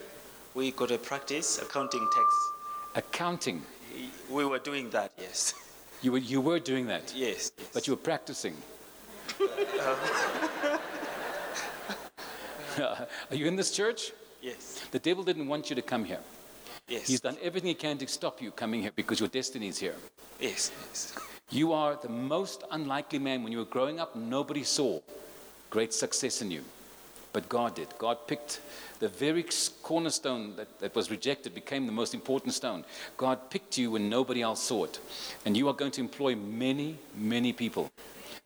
We got to practice accounting tax. Accounting. We were doing that, yes. You were, you were doing that? Yes. But you were practicing. Are you in this church? Yes. The devil didn't want you to come here. Yes. He's done everything he can to stop you coming here because your destiny is here. Yes, yes. You are the most unlikely man. When you were growing up, nobody saw great success in you. But God did. God picked the very cornerstone that, that was rejected, became the most important stone. God picked you when nobody else saw it. And you are going to employ many, many people.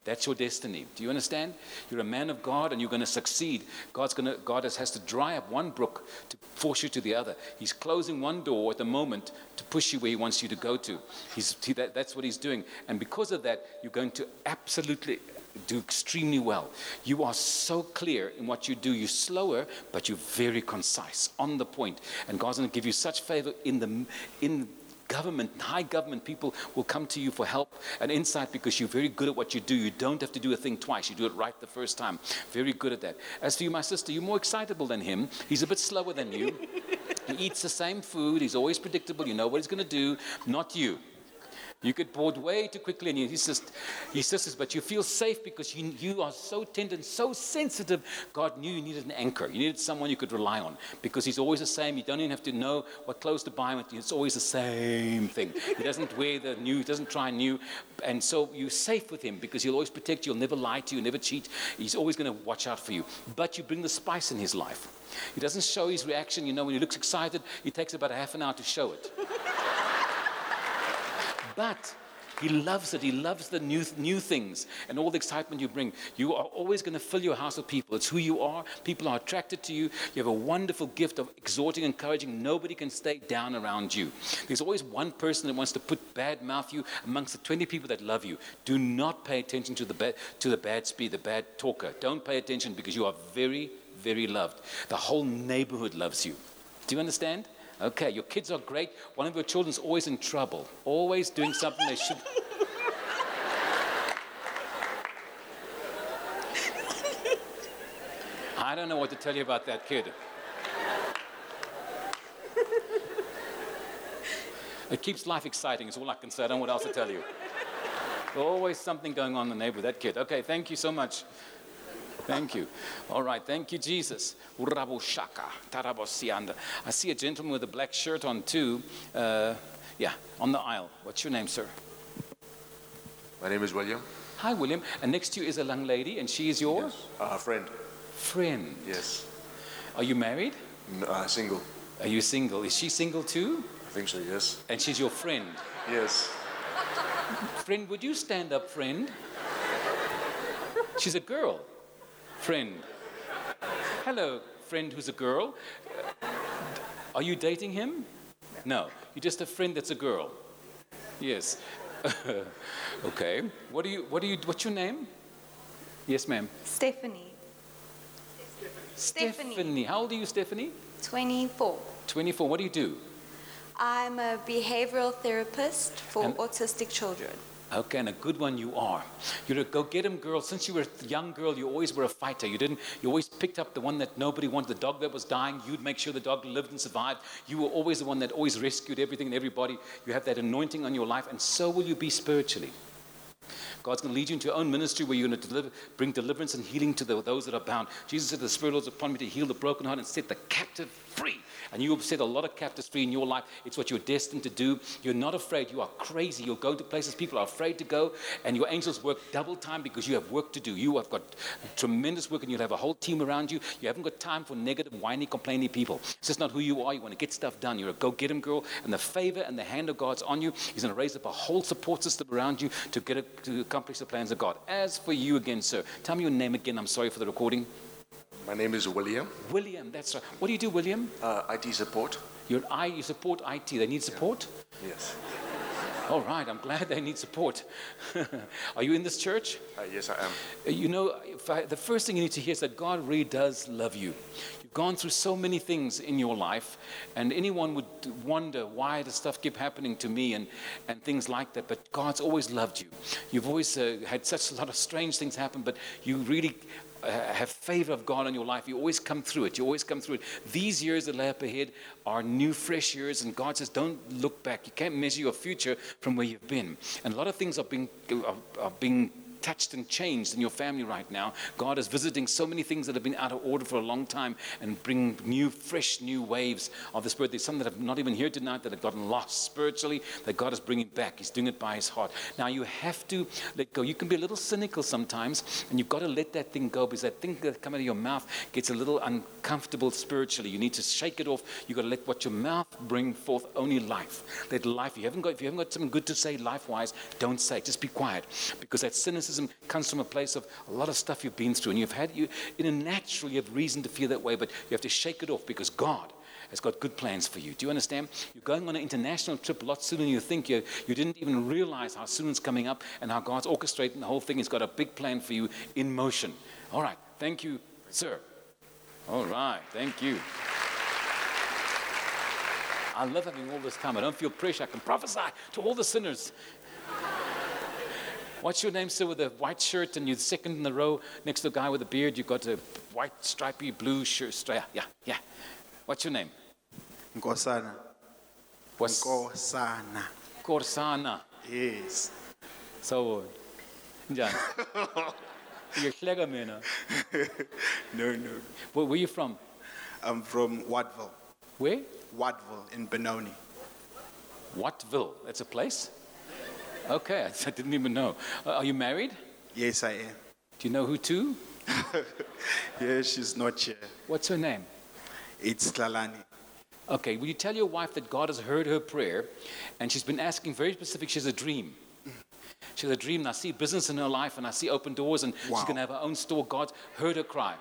That's your destiny. Do you understand? You're a man of God and you're going to succeed. God's going to, God has, to dry up one brook to force you to the other. He's closing one door at the moment to push you where He wants you to go to. He's, he, that, that's what He's doing. And because of that, you're going to absolutely do extremely well. You are so clear in what you do. You're slower, but you're very concise, on the point. And God's going to give you such favor in the in government, high government. People will come to you for help and insight because you're very good at what you do. You don't have to do a thing twice. You do it right the first time. Very good at that. As for you, my sister, you're more excitable than him. He's a bit slower than you. he eats the same food. He's always predictable. You know what he's going to do. Not you. You get bored way too quickly and you insist, he insists, but you feel safe because you, you are so tender and so sensitive. God knew you needed an anchor. You needed someone you could rely on because he's always the same. You don't even have to know what clothes to buy. It's always the same thing. He doesn't wear the new, he doesn't try new. And so you're safe with him because he'll always protect you. He'll never lie to you, never cheat. He's always going to watch out for you. But you bring the spice in his life. He doesn't show his reaction. You know, when he looks excited, it takes about a half an hour to show it. But he loves it. He loves the new, new things and all the excitement you bring. You are always going to fill your house with people. It's who you are. People are attracted to you. You have a wonderful gift of exhorting, encouraging. Nobody can stay down around you. There's always one person that wants to put bad mouth you amongst the 20 people that love you. Do not pay attention to the bad, to the bad speed, the bad talker. Don't pay attention because you are very, very loved. The whole neighborhood loves you. Do you understand? Okay, your kids are great. One of your children's always in trouble, always doing something they should. I don't know what to tell you about that kid. It keeps life exciting, is all I can say. I don't know what else to tell you. Always something going on in the neighborhood, that kid. Okay, thank you so much. Thank you. All right, thank you, Jesus. I see a gentleman with a black shirt on too. Uh, yeah, on the aisle. What's your name, sir? My name is William. Hi, William. And next to you is a young lady, and she is your Uh, friend. friend. Yes. Are you married? N- uh, single. Are you single? Is she single too? I think so, yes. And she's your friend? Yes. Friend, would you stand up, friend? She's a girl. Friend. Hello, friend who's a girl. Are you dating him? No. You're just a friend that's a girl. Yes. okay. What do you what do you what's your name? Yes, ma'am. Stephanie. Stephanie. Stephanie. How old are you, Stephanie? 24. 24. What do you do? I'm a behavioral therapist for And- autistic children. Okay, and a good one you are. You're a go-get-em girl. Since you were a young girl, you always were a fighter. You didn't. You always picked up the one that nobody wanted, the dog that was dying. You'd make sure the dog lived and survived. You were always the one that always rescued everything and everybody. You have that anointing on your life, and so will you be spiritually. God's going to lead you into your own ministry where you're going to deliver, bring deliverance and healing to the, those that are bound. Jesus said, The Spirit is upon me to heal the broken heart and set the captive free. And you have set a lot of captives free in your life. It's what you're destined to do. You're not afraid. You are crazy. You'll go to places people are afraid to go, and your angels work double time because you have work to do. You have got tremendous work, and you'll have a whole team around you. You haven't got time for negative, whiny, complaining people. It's just not who you are. You want to get stuff done. You're a go get 'em girl, and the favor and the hand of God's on you. He's going to raise up a whole support system around you to get it, to accomplish the plans of God. As for you again, sir, tell me your name again. I'm sorry for the recording. My name is William. William, that's right. What do you do, William? Uh, IT support. You're I, you support IT. They need support? Yes. All right, I'm glad they need support. Are you in this church? Uh, yes, I am. Uh, You know, I, the first thing you need to hear is that God really does love you. You've gone through so many things in your life, and anyone would wonder why does stuff keep happening to me and, and things like that. But God's always loved you. You've always uh, had such a lot of strange things happen, but you really have favor of God in your life. You always come through it. You always come through it. These years that lay up ahead are new, fresh years, and God says, "Don't look back. You can't measure your future from where you've been." And a lot of things are being are, are being touched and changed in your family right now. God is visiting so many things that have been out of order for a long time and bring new, fresh, new waves of the Spirit. There's some that have not even here tonight that have gotten lost spiritually that God is bringing back. He's doing it by His heart. Now you have to let go. You can be a little cynical sometimes, and you've got to let that thing go because that thing that comes out of your mouth gets a little uncomfortable spiritually. You need to shake it off. You've got to let what your mouth bring forth only life. Let life. If you haven't got, if you haven't got something good to say life-wise, don't say. it. Just be quiet, because that cynicism comes from a place of a lot of stuff you've been through, and you've had you in a natural. You have reason to feel that way, but you have to shake it off because God has got good plans for you. Do you understand? You're going on an international trip a lot sooner than you think. You, you didn't even realize how soon it's coming up and how God's orchestrating the whole thing. He's got a big plan for you in motion. All right. Thank you, sir. All right. Thank you. I love having all this time. I don't feel pressure. I can prophesy to all the sinners. What's your name, sir, with a white shirt and you're second in the row next to a guy with a beard? You've got a white, stripy, blue shirt. Stri- yeah, yeah. What's your name? Nkosana. What's Nkosana. Korsana. Yes. So, njani? Uyahleka mina. No, no. Where, where you from? I'm from Wattville. Where? Wattville in Benoni. Wattville. That's a place? Okay, I, I didn't even know. Uh, are you married? Yes, I am. Do you know who to? Yeah, she's not here. What's her name? It's Tlalani. Okay, will you tell your wife that God has heard her prayer and she's been asking very specific? She has a dream. She has a dream, and I see business in her life, and I see open doors, and she's going to have her own store. God heard her cry.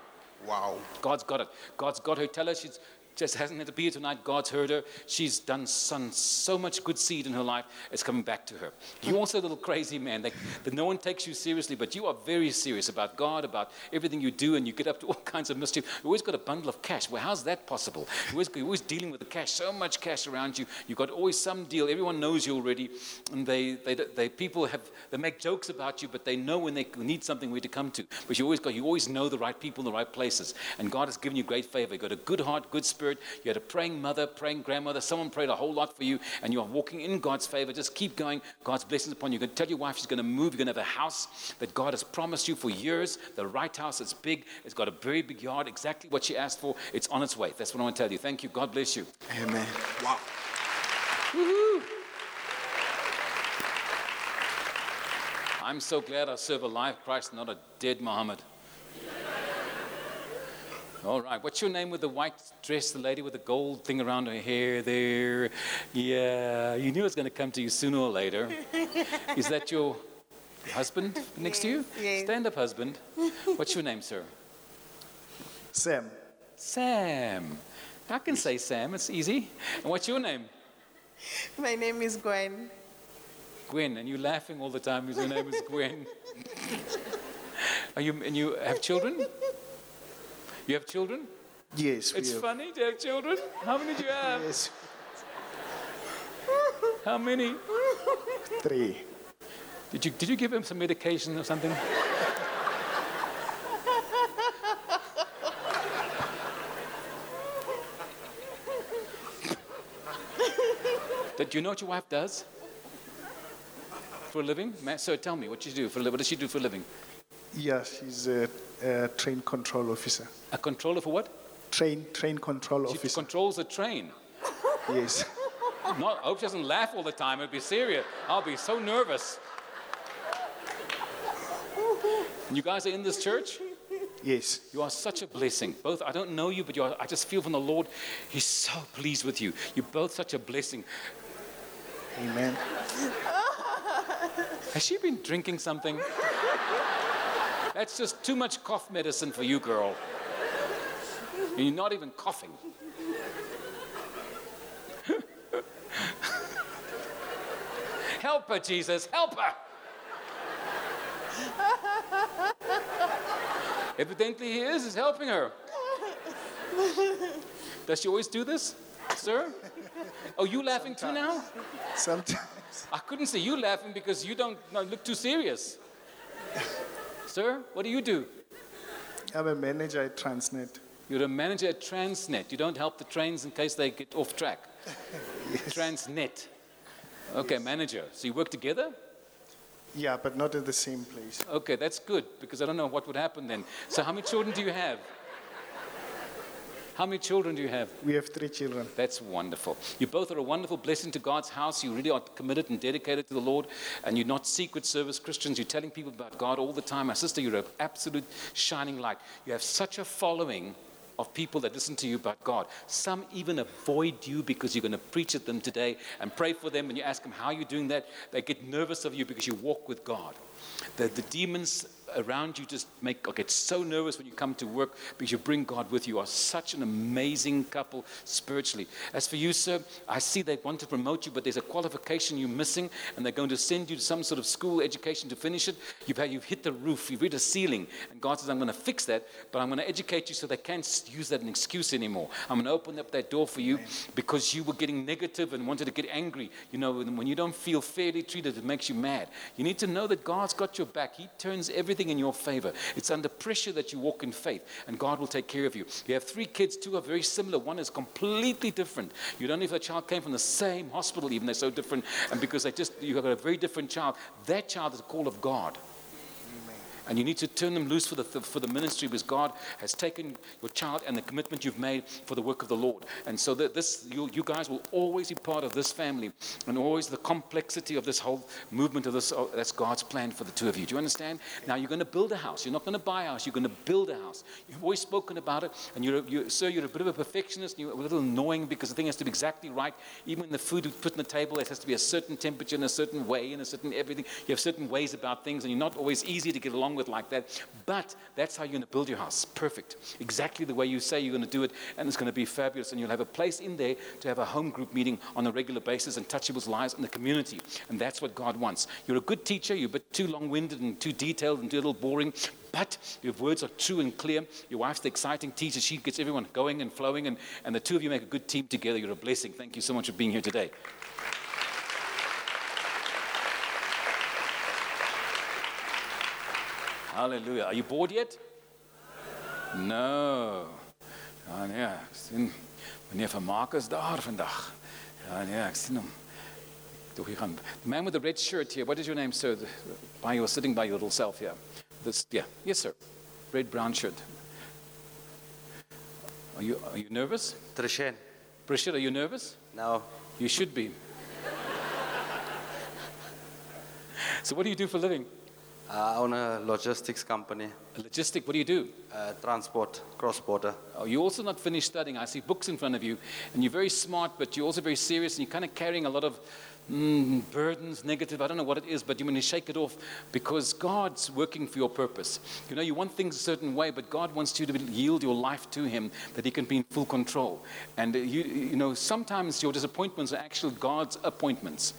Wow. God's got it. God's got her. Tell her she's just hasn't had to be here tonight. God's heard her. She's done son, so much good seed in her life. It's coming back to her. You're hmm. also a little crazy man. Like, that no one takes you seriously, but you are very serious about God, about everything you do, and you get up to all kinds of mischief. You always got a bundle of cash. Well, how's that possible? You're always, you're always dealing with the cash. So much cash around you. You've got always some deal. Everyone knows you already, and they, they, they people have they make jokes about you, but they know when they need something where to come to. But you always got you always know the right people in the right places, and God has given you great favor. You got a good heart, good spirit. You had a praying mother, praying grandmother. Someone prayed a whole lot for you, and you are walking in God's favor. Just keep going. God's blessings upon you. You can tell your wife she's going to move. You're going to have a house that God has promised you for years. The right house. It's big. It's got a very big yard. Exactly what she asked for. It's on its way. That's what I want to tell you. Thank you. God bless you. Amen. Wow. Woohoo! I'm so glad I serve a live Christ, not a dead Muhammad. All right, what's your name with the white dress, the lady with the gold thing around her hair there? Yeah, you knew it was going to come to you sooner or later. Is that your husband next to you? yes. Stand up, husband. What's your name, sir? Sam. Sam. I can say Sam, it's easy. And what's your name? My name is Gwen. Gwen, and you're laughing all the time because your name is Gwen. Are you, and you have children? You have children? Yes, we It's have. funny to have children. How many do you have? Yes. How many? Three. Did you, did you give him some medication or something? Did you know what your wife does for a living? So tell me, what she do for a living? What does she do for a living? Yeah, she's a, a train control officer. A controller for what? Train train control She officer. She controls the train. yes. Not, I hope she doesn't laugh all the time. It'd be serious. I'll be so nervous. You guys are in this church? Yes. You are such a blessing. Both, I don't know you, but you are, I just feel from the Lord, He's so pleased with you. You're both such a blessing. Amen. Has she been drinking something? That's just too much cough medicine for you, girl. You're not even coughing. help her, Jesus, help her. Evidently, He is, He's helping her. Does she always do this, sir? Oh, you laughing too now? Sometimes. I couldn't see you laughing because you don't no, look too serious. Sir, what do you do? I'm a manager at Transnet. You're a manager at Transnet. You don't help the trains in case they get off track. Transnet. Okay, manager. So you work together? Yeah, but not at the same place. Okay, that's good because I don't know what would happen then. So how many children do you have? How many children do you have? We have three children. That's wonderful. You both are a wonderful blessing to God's house. You really are committed and dedicated to the Lord, and you're not secret service Christians. You're telling people about God all the time. My sister, you're an absolute shining light. You have such a following of people that listen to you about God. Some even avoid you because you're going to preach at them today and pray for them, and you ask them how are you're doing that. They get nervous of you because you walk with God. The, the demons around you just make or get so nervous when you come to work because you bring God with you. You are such an amazing couple spiritually. As for you, sir, I see they want to promote you, but there's a qualification you're missing, and they're going to send you to some sort of school education to finish it. You've, had, you've hit the roof, you've hit a ceiling, and God says, I'm going to fix that, but I'm going to educate you so they can't use that as an excuse anymore. I'm going to open up that door for you because you were getting negative and wanted to get angry. You know, when when you don't feel fairly treated, it makes you mad. You need to know that God's got your back. He turns everything in your favor. It's under pressure that you walk in faith, and God will take care of you. You have three kids, two are very similar, one is completely different. You don't know if the child came from the same hospital, even they're so different, and because they just you have a very different child, that child is a call of God. And you need to turn them loose for the, for the ministry because God has taken your child and the commitment you've made for the work of the Lord. And so that this, you, you guys will always be part of this family and always the complexity of this whole movement of this. oh, That's God's plan for the two of you. Do you understand? Now you're going to build a house. You're not going to buy a house. You're going to build a house. You've always spoken about it. And you're, you, sir, you're a bit of a perfectionist. You're a little annoying because the thing has to be exactly right. Even when the food is put on the table, it has to be a certain temperature in a certain way and a certain everything. You have certain ways about things and you're not always easy to get along with like that. But that's how you're going to build your house. Perfect. Exactly the way you say you're going to do it. And it's going to be fabulous. And you'll have a place in there to have a home group meeting on a regular basis and touch people's lives in the community. And that's what God wants. You're a good teacher. You're a bit too long winded and too detailed and too little boring. But your words are true and clear. Your wife's the exciting teacher. She gets everyone going and flowing. And, and the two of you make a good team together. You're a blessing. Thank you so much for being here today. Hallelujah. Are you bored yet? No. Ja nee, ek sien meneer van Marcus daar vandag. Ja nee, ek sien hom. Toe hier gaan. The man with the red shirt here. What is your name, sir? By you're sitting by your little self here. This yeah. Yes, sir. Red brown shirt. Are you are you nervous? Trishan. Prashid, are you nervous? No. You should be. so what do you do for a living? I own a logistics company. A logistic, what do you do? Uh, transport, cross border. Oh, you're also not finished studying. I see books in front of you, and you're very smart, but you're also very serious, and you're kind of carrying a lot of mm, burdens, negative. I don't know what it is, but you want to shake it off because God's working for your purpose. You know, you want things a certain way, but God wants you to yield your life to Him that He can be in full control. And uh, you, you know, sometimes your disappointments are actually God's appointments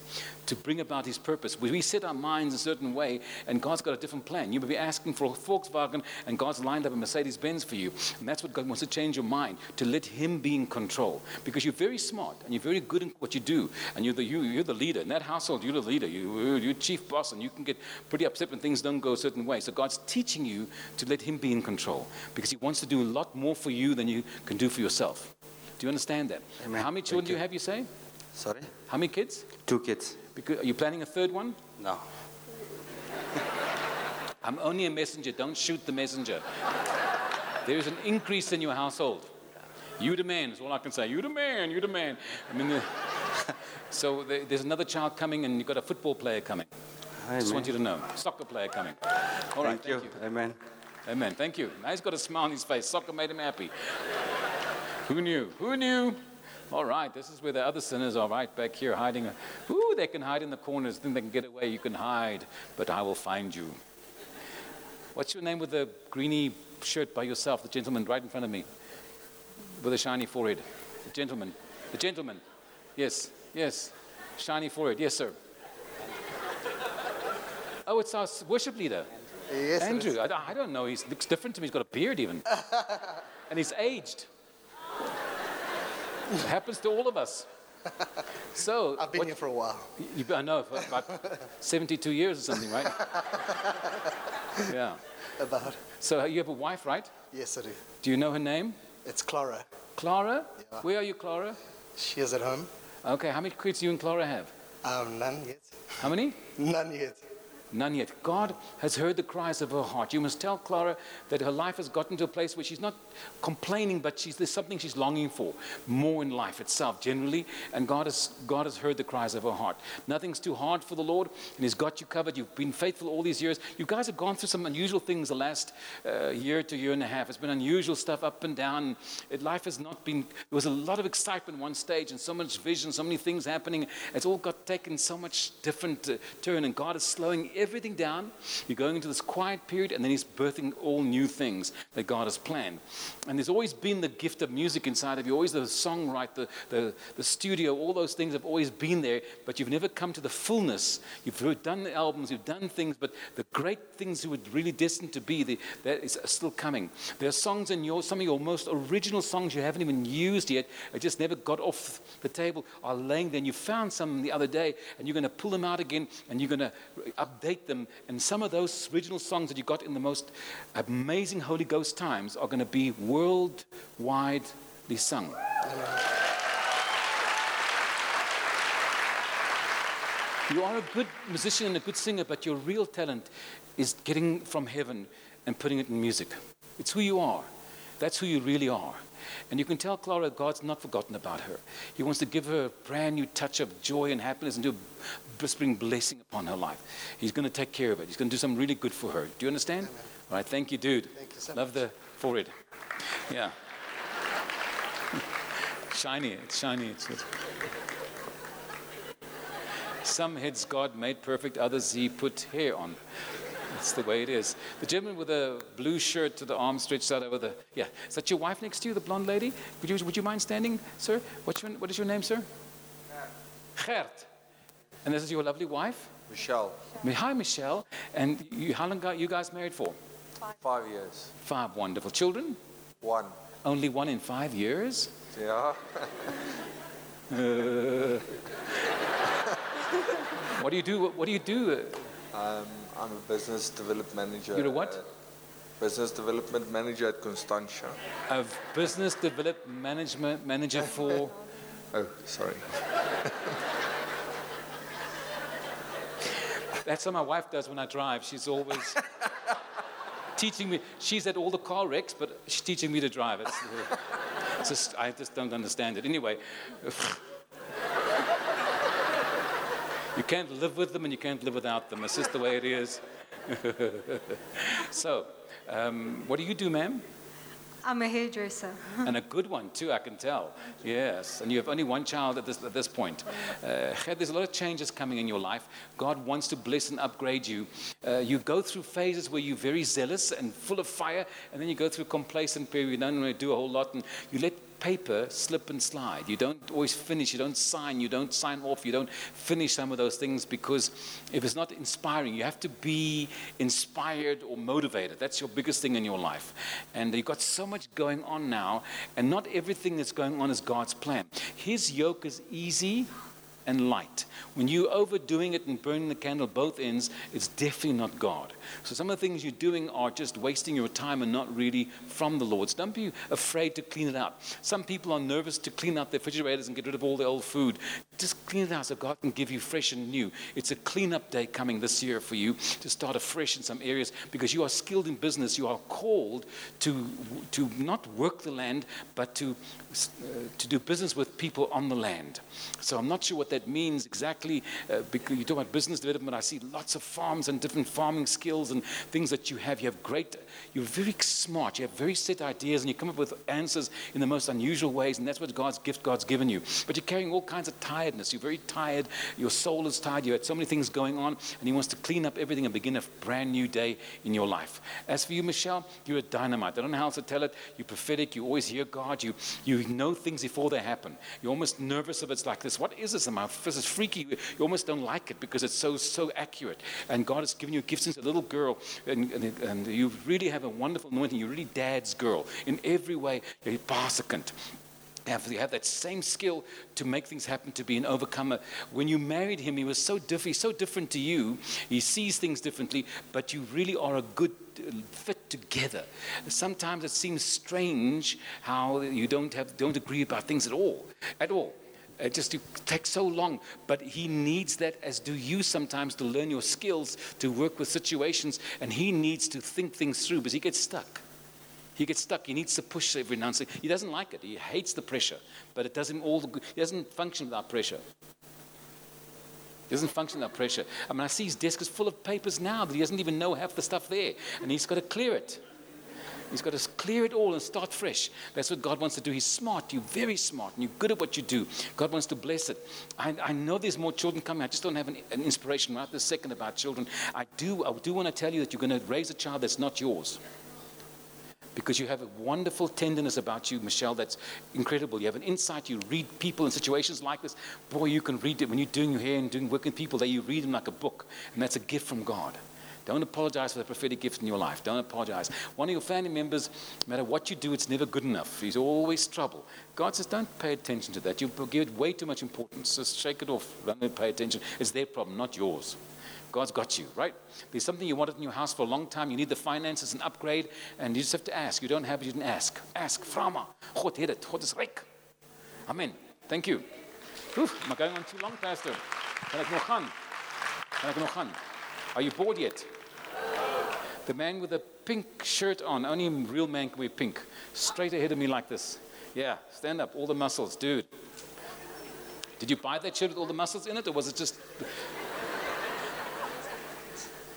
to bring about His purpose. We we set our minds a certain way, and God's got a different plan. You may be asking for a Volkswagen, and God's lined up a Mercedes Benz for you. And that's what God wants to change your mind, to let Him be in control. Because you're very smart, and you're very good in what you do, and you're the, you, you're the leader. In that household, you're the leader. You, you're chief boss, and you can get pretty upset when things don't go a certain way. So God's teaching you to let Him be in control because He wants to do a lot more for you than you can do for yourself. Do you understand that? Amen. How many children Thank do you you. have, you say? Sorry? How many kids? Two kids. Because, are you planning a third one? No. I'm only a messenger. Don't shoot the messenger. There's an increase in your household. You the man is all I can say. You the man. You the man. I mean, the, so there- there's another child coming, and you've got a football player coming. I just want you to know. Soccer player coming. All right. Thank you. Amen. Amen. Thank you. Now he's got a smile on his face. Soccer made him happy. Who knew? Who knew? All right, this is where the other sinners are right back here hiding. Ooh, they can hide in the corners, then they can get away. You can hide, but I will find you. What's your name with the greeny shirt by yourself? The gentleman right in front of me with a shiny forehead. The gentleman. The gentleman. Yes, yes. Shiny forehead. Yes, sir. Oh, it's our worship leader. Yes, Andrew. I, I don't know. He looks different to me. He's got a beard even. and he's aged. It happens to all of us. So I've been here for a while. You, I know for about 72 years or something, right? yeah. About. So you have a wife, right? Yes, I do. Do you know her name? It's Clara. Clara. Where are you, Clara? She is at home. Okay. How many kids do you and Clara have? Um, none yet. How many? None yet. None yet. God has heard the cries of her heart. You must tell Clara that her life has gotten to a place where she's not complaining, but she's, there's something she's longing for more in life itself, generally. And God has, God has heard the cries of her heart. Nothing's too hard for the Lord, and He's got you covered. You've been faithful all these years. You guys have gone through some unusual things the last uh, year to year and a half. It's been unusual stuff up and down. It, life has not been, there was a lot of excitement one stage and so much vision, so many things happening. It's all got taken so much different uh, turn, and God is slowing everything down. You're going into this quiet period, and then He's birthing all new things that God has planned. And there's always been the gift of music inside of you, always the songwrite, the, the, the studio, all those things have always been there, but you've never come to the fullness. You've done the albums, you've done things, but the great things you were really destined to be, the, that is still coming. There are songs in your, some of your most original songs you haven't even used yet, it just never got off the table, are laying there. And you found some the other day, and you're going to pull them out again, and you're going to update them. And some of those original songs that you got in the most amazing Holy Ghost times are going to be worldwidely sung. You are a good musician and a good singer, but your real talent is getting from heaven and putting it in music. It's who you are. That's who you really are. And you can tell Clara God's not forgotten about her. He wants to give her a brand new touch of joy and happiness and do bring blessing upon her life. He's going to take care of it. He's going to do something really good for her. Do you understand? All right. Thank you, dude. Thank you so Love the forehead. Yeah. shiny. It's shiny. It's good. Some heads God made perfect, others He put hair on. That's the way it is. The gentleman with a blue shirt to the arm stretched out over the. Yeah. Is that your wife next to you, the blonde lady? Would you, would you mind standing, sir? What's your, what is your name, sir? Gert. And this is your lovely wife? Michelle, Hi, Michelle. And you, how long got you guys married for? five years. Five wonderful children. One. Only one in five years. Yeah. Uh, what do you do? What do you do? um, I'm a business development manager. You're a what? business development manager at Constantia. A business development management manager for. Oh, sorry. That's what my wife does when I drive. She's always teaching me. She's at all the car wrecks, but she's teaching me to drive. It's, it's just, I just don't understand it. Anyway, you can't live with them and you can't live without them. It's just the way it is. so, um, what do you do, ma'am? I'm a hairdresser. and a good one too, I can tell. Yes, and you have only one child at this, at this point. Uh, there's a lot of changes coming in your life. God wants to bless and upgrade you. Uh, you go through phases where you're very zealous and full of fire, and then you go through complacent period. You don't really do a whole lot, and you let paper slip and slide. You don't always finish. You don't sign. You don't sign off. You don't finish some of those things because if it's not inspiring, you have to be inspired or motivated. That's your biggest thing in your life. And you've got so much going on now, and not everything that's going on is God's plan. His yoke is easy and light. When you're overdoing it and burning the candle both ends, it's definitely not God. So some of the things you're doing are just wasting your time and not really from the Lord. So don't be afraid to clean it up. Some people are nervous to clean out their refrigerators and get rid of all the old food. Just clean it out so God can give you fresh and new. It's a cleanup day coming this year for you to start afresh in some areas because you are skilled in business. You are called to, to not work the land, but to, uh, to do business with people on the land. So I'm not sure what that means exactly uh, because you talk about business development. I see lots of farms and different farming skills and things that you have. You have great, you're very smart. You have very set ideas and you come up with answers in the most unusual ways. And that's what God's gift God's given you. But you're carrying all kinds of tiredness. You're very tired. Your soul is tired. You had so many things going on. And He wants to clean up everything and begin a brand new day in your life. As for you, Michelle, you're a dynamite. I don't know how else to tell it. You're prophetic. You always hear God. You, you know things before they happen. You're almost nervous if it's like this. What is this? Am this is freaky. You almost don't like it because it's so, so accurate. And God has given you gifts since a little girl. And, and, and you really have a wonderful anointing. You're really dad's girl. In every way, you're have, you have that same skill to make things happen, to be an overcomer. When you married him, he was so different, so different to you. He sees things differently, but you really are a good uh, fit together. Sometimes it seems strange how you don't have don't agree about things at all, at all. It just takes so long, but he needs that, as do you sometimes, to learn your skills to work with situations, and he needs to think things through because he gets stuck. He gets stuck. He needs to push every now and then. He doesn't like it. He hates the pressure, but it does him all the good. He doesn't function without pressure. He doesn't function without pressure. I mean, I see his desk is full of papers now that he doesn't even know half the stuff there, and he's got to clear it. He's got to clear it all and start fresh. That's what God wants to do. He's smart. You're very smart, and you're good at what you do. God wants to bless it. I, I know there's more children coming. I just don't have an, an inspiration right this second about children. I do. I do want to tell you that you're going to raise a child that's not yours because you have a wonderful tenderness about you, Michelle, that's incredible. You have an insight. You read people in situations like this. Boy, you can read it when you're doing your hair and doing work with people, that you read them like a book. And that's a gift from God. Don't apologize for the prophetic gift in your life. Don't apologize. One of your family members, no matter what you do, it's never good enough. He's always trouble. God says, don't pay attention to that. You give it way too much importance. Just shake it off. Don't pay attention. It's their problem, not yours. God's got you, right? There's something you wanted in your house for a long time. You need the finances, an upgrade, and you just have to ask. You don't have it, you didn't ask. Ask. Frama. God het het. God is. Amen. Thank you. Am I going on too long, Pastor? Are you bored yet? The man with the pink shirt on. Only real man can wear pink. Straight ahead of me like this. Yeah, stand up. All the muscles, dude. Did you buy that shirt with all the muscles in it, or was it just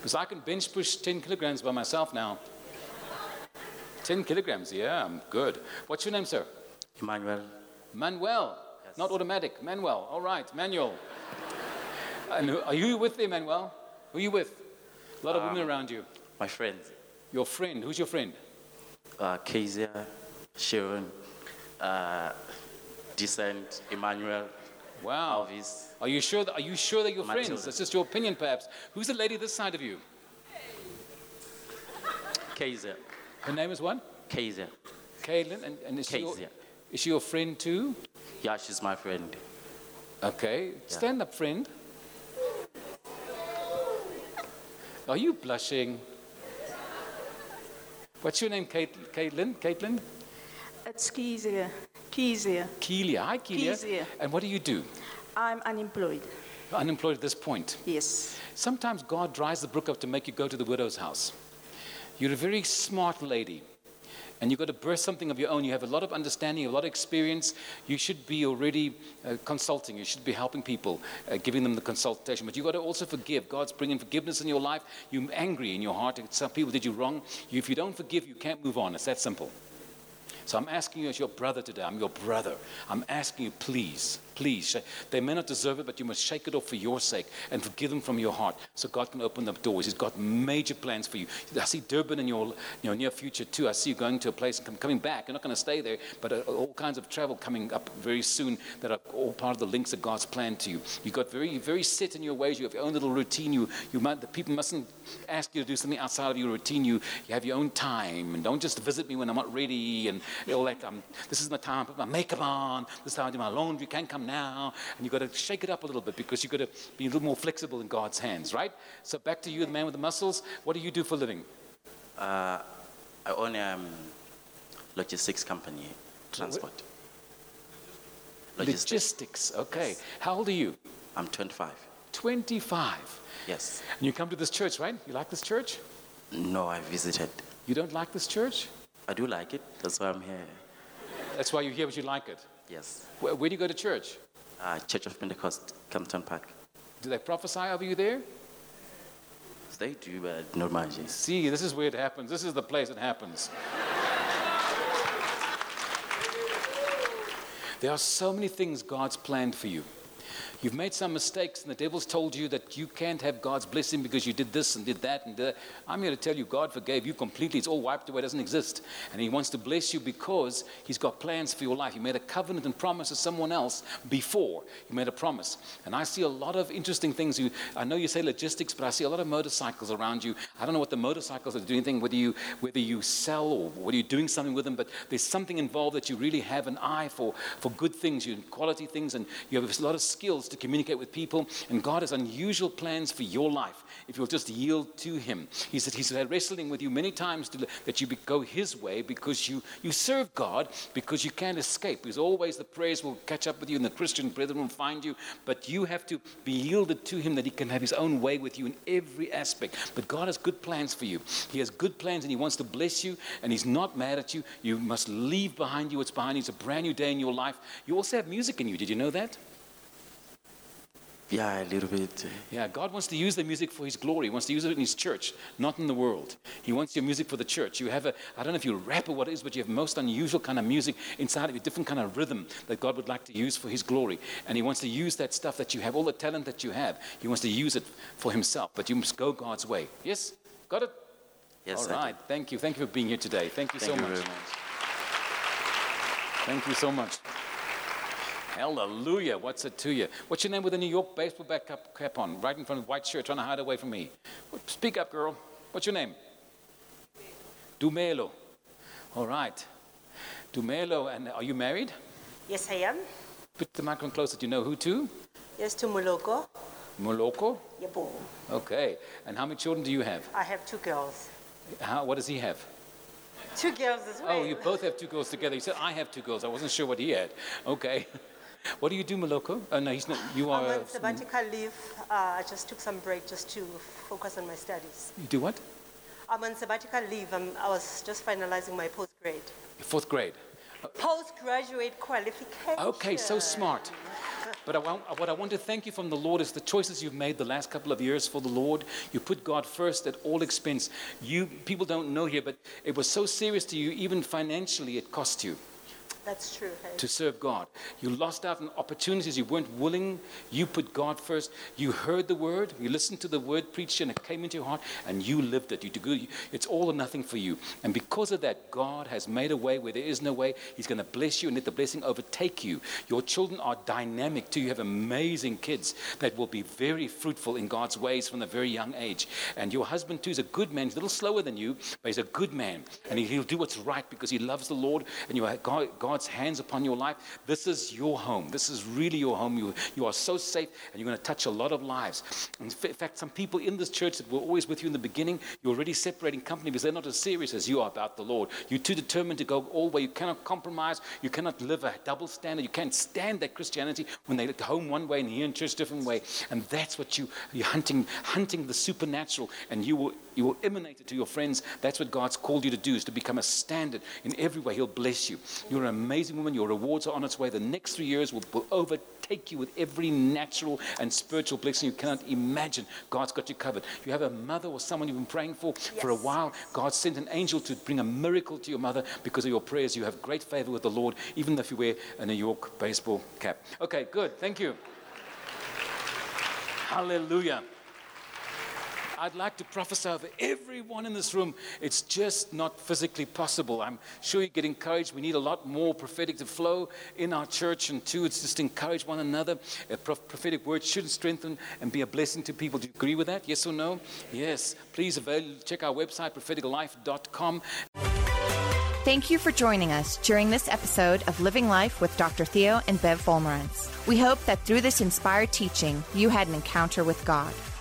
because I can bench push 10 kilograms by myself now. 10 kilograms, yeah, I'm good. What's your name, sir? Emmanuel. Manuel, yes. not automatic. Manuel, all right, Manuel. and are you with Emmanuel? Who are you with? A lot of um, women around you. My friend. Your friend, who's your friend? Uh, Kezia, Sharon, uh, Descent, Emmanuel. Wow. Elvis. Are you sure that, are you sure that you're My friends? Children. That's just your opinion, perhaps. Who's the lady this side of you? Kaiser. Her name is what? Kaiser. Caitlin. And, and is, she your, is she your friend too? Yeah, she's my friend. Okay. Yeah. Stand up, friend. Are you blushing? What's your name, Kate, Caitlin? Caitlin? It's Kezia. Kezia. Kelia. Hi, Kelia. Kezia. And what do you do? I'm unemployed. Unemployed at this point? Yes. Sometimes God dries the brook up to make you go to the widow's house. You're a very smart lady, and you've got to birth something of your own. You have a lot of understanding, a lot of experience. You should be already uh, consulting. You should be helping people, uh, giving them the consultation. But you've got to also forgive. God's bringing forgiveness in your life. You're angry in your heart. Some people did you wrong. if you don't forgive, you can't move on. It's that simple. So I'm asking you as your brother today. I'm your brother. I'm asking you, please, please. They may not deserve it, but you must shake it off for your sake and forgive them from your heart so God can open up doors. He's got major plans for you. I see Durban in your, your near future too. I see you going to a place and coming back. You're not going to stay there, but uh, all kinds of travel coming up very soon that are all part of the links that God's planned to you. You've got very, very set in your ways. You have your own little routine. You, you might, the people mustn't ask you to do something outside of your routine. You, you have your own time. And don't just visit me when I'm not ready and all that. Um, this is my time. I put my makeup on. This is how I do my laundry. You can't come now, and you've got to shake it up a little bit because you've got to be a little more flexible in God's hands, right? So back to you, the man with the muscles. What do you do for a living? Uh, I own a um, logistics company, transport. Logistics. Okay. How old are you? I'm 25. 25. Yes. And you come to this church, right? You like this church? No, I visited. You don't like this church? I do like it. That's why I'm here. That's why you're here, but you like it. Yes. Where, where do you go to church? Uh, Church of Pentecost, Kempton Park. Do they prophesy over you there? They do, but not much. See, this is where it happens. This is the place it happens. there are so many things God's planned for you. You've made some mistakes, and the devil's told you that you can't have God's blessing because you did this and did that and did that. I'm here to tell you, God forgave you completely. It's all wiped away, it doesn't exist. And He wants to bless you because He's got plans for your life. He made a covenant and promise to someone else before He made a promise. And I see a lot of interesting things. You, I know you say logistics, but I see a lot of motorcycles around you. I don't know what the motorcycles are doing, whether you, whether you sell or whether you're doing something with them, but there's something involved that you really have an eye for, for good things, you quality things, and you have a lot of skills to communicate with people. And God has unusual plans for your life if you'll just yield to Him. He said He's wrestling with you many times to, that you go His way because you, you serve God because you can't escape. Because always the prayers will catch up with you and the Christian brethren will find you. But you have to be yielded to Him that He can have His own way with you in every aspect. But God has good plans for you. He has good plans and He wants to bless you and He's not mad at you. You must leave behind you what's behind you. It's a brand new day in your life. You also have music in you. Did you know that? Yeah, a little bit. Yeah, God wants to use the music for His glory. He wants to use it in His church, not in the world. He wants your music for the church. You have a, I don't know if you rap or what it is, but you have most unusual kind of music inside of you, different kind of rhythm that God would like to use for His glory. And He wants to use that stuff that you have, all the talent that you have. He wants to use it for Himself, but you must go God's way. Yes? Got it? Yes, All right. Thank you. Thank you for being here today. Thank you Thank so you much. much. Thank you so much. Hallelujah. What's it to you? What's your name with a New York baseball back up cap on, right in front of white shirt, trying to hide away from me? Speak up, girl. What's your name? Dumelo. All right. Dumelo, and are you married? Yes, I am. Put the microphone closer. Do you know who to? Yes, to Moloko. Moloko? Yebo. Okay. And how many children do you have? I have two girls. How, what does he have? Two girls as oh, well. Oh, you both have two girls together. You said I have two girls. I wasn't sure what he had. Okay. What do you do, Maloko? Oh, no, he's not. You are. I'm on sabbatical leave. Uh, I just took some break just to focus on my studies. You do what? I'm on sabbatical leave. I'm, I was just finalizing my postgrad. Fourth grade. Postgraduate qualification. Okay, so smart. But I want, what I want to thank you from the Lord is the choices you've made the last couple of years for the Lord. You put God first at all expense. You people don't know here, but it was so serious to you, even financially, it cost you That's true. hey? to serve God. You lost out on opportunities. You weren't willing. You put God first. You heard the word. You listened to the word preached, and it came into your heart, and you lived it. You good. It's all or nothing for you. And because of that, God has made a way where there is no way. He's going to bless you and let the blessing overtake you. Your children are dynamic too. You have amazing kids that will be very fruitful in God's ways from a very young age. And your husband too is a good man. He's a little slower than you, but he's a good man, and he- he'll do what's right because he loves the Lord, and you have God, God's hands upon your life. This is your home. This is really your home. You, you are so safe, and you're going to touch a lot of lives. In fact, some people in this church that were always with you in the beginning, you're already separating company because they're not as serious as you are about the Lord. You're too determined to go all the way. You cannot compromise. You cannot live a double standard. You can't stand that Christianity when they look home one way and here in church different way. And that's what you, you're hunting, hunting the supernatural, and you will you will emanate it to your friends. That's what God's called you to do, is to become a standard in every way. He'll bless you. You're an amazing woman. Your rewards are on its way. The next three years will, will overtake you with every natural and spiritual blessing you cannot imagine. God's got you covered. You have a mother or someone you've been praying for for a while. God sent an angel to bring a miracle to your mother because of your prayers. You have great favor with the Lord, even if you wear a New York baseball cap. Okay, good. Thank you. Hallelujah. I'd like to prophesy over everyone in this room. It's just not physically possible. I'm sure you get encouraged. We need a lot more prophetic to flow in our church, and two, it's just encourage one another. A prophetic word should strengthen and be a blessing to people. Do you agree with that? Yes or no? Yes. Please avail, check our website, propheticlife.com. Thank you for joining us during this episode of Living Life with Dr. Theo and Bev Wolmarans. We hope that through this inspired teaching, you had an encounter with God.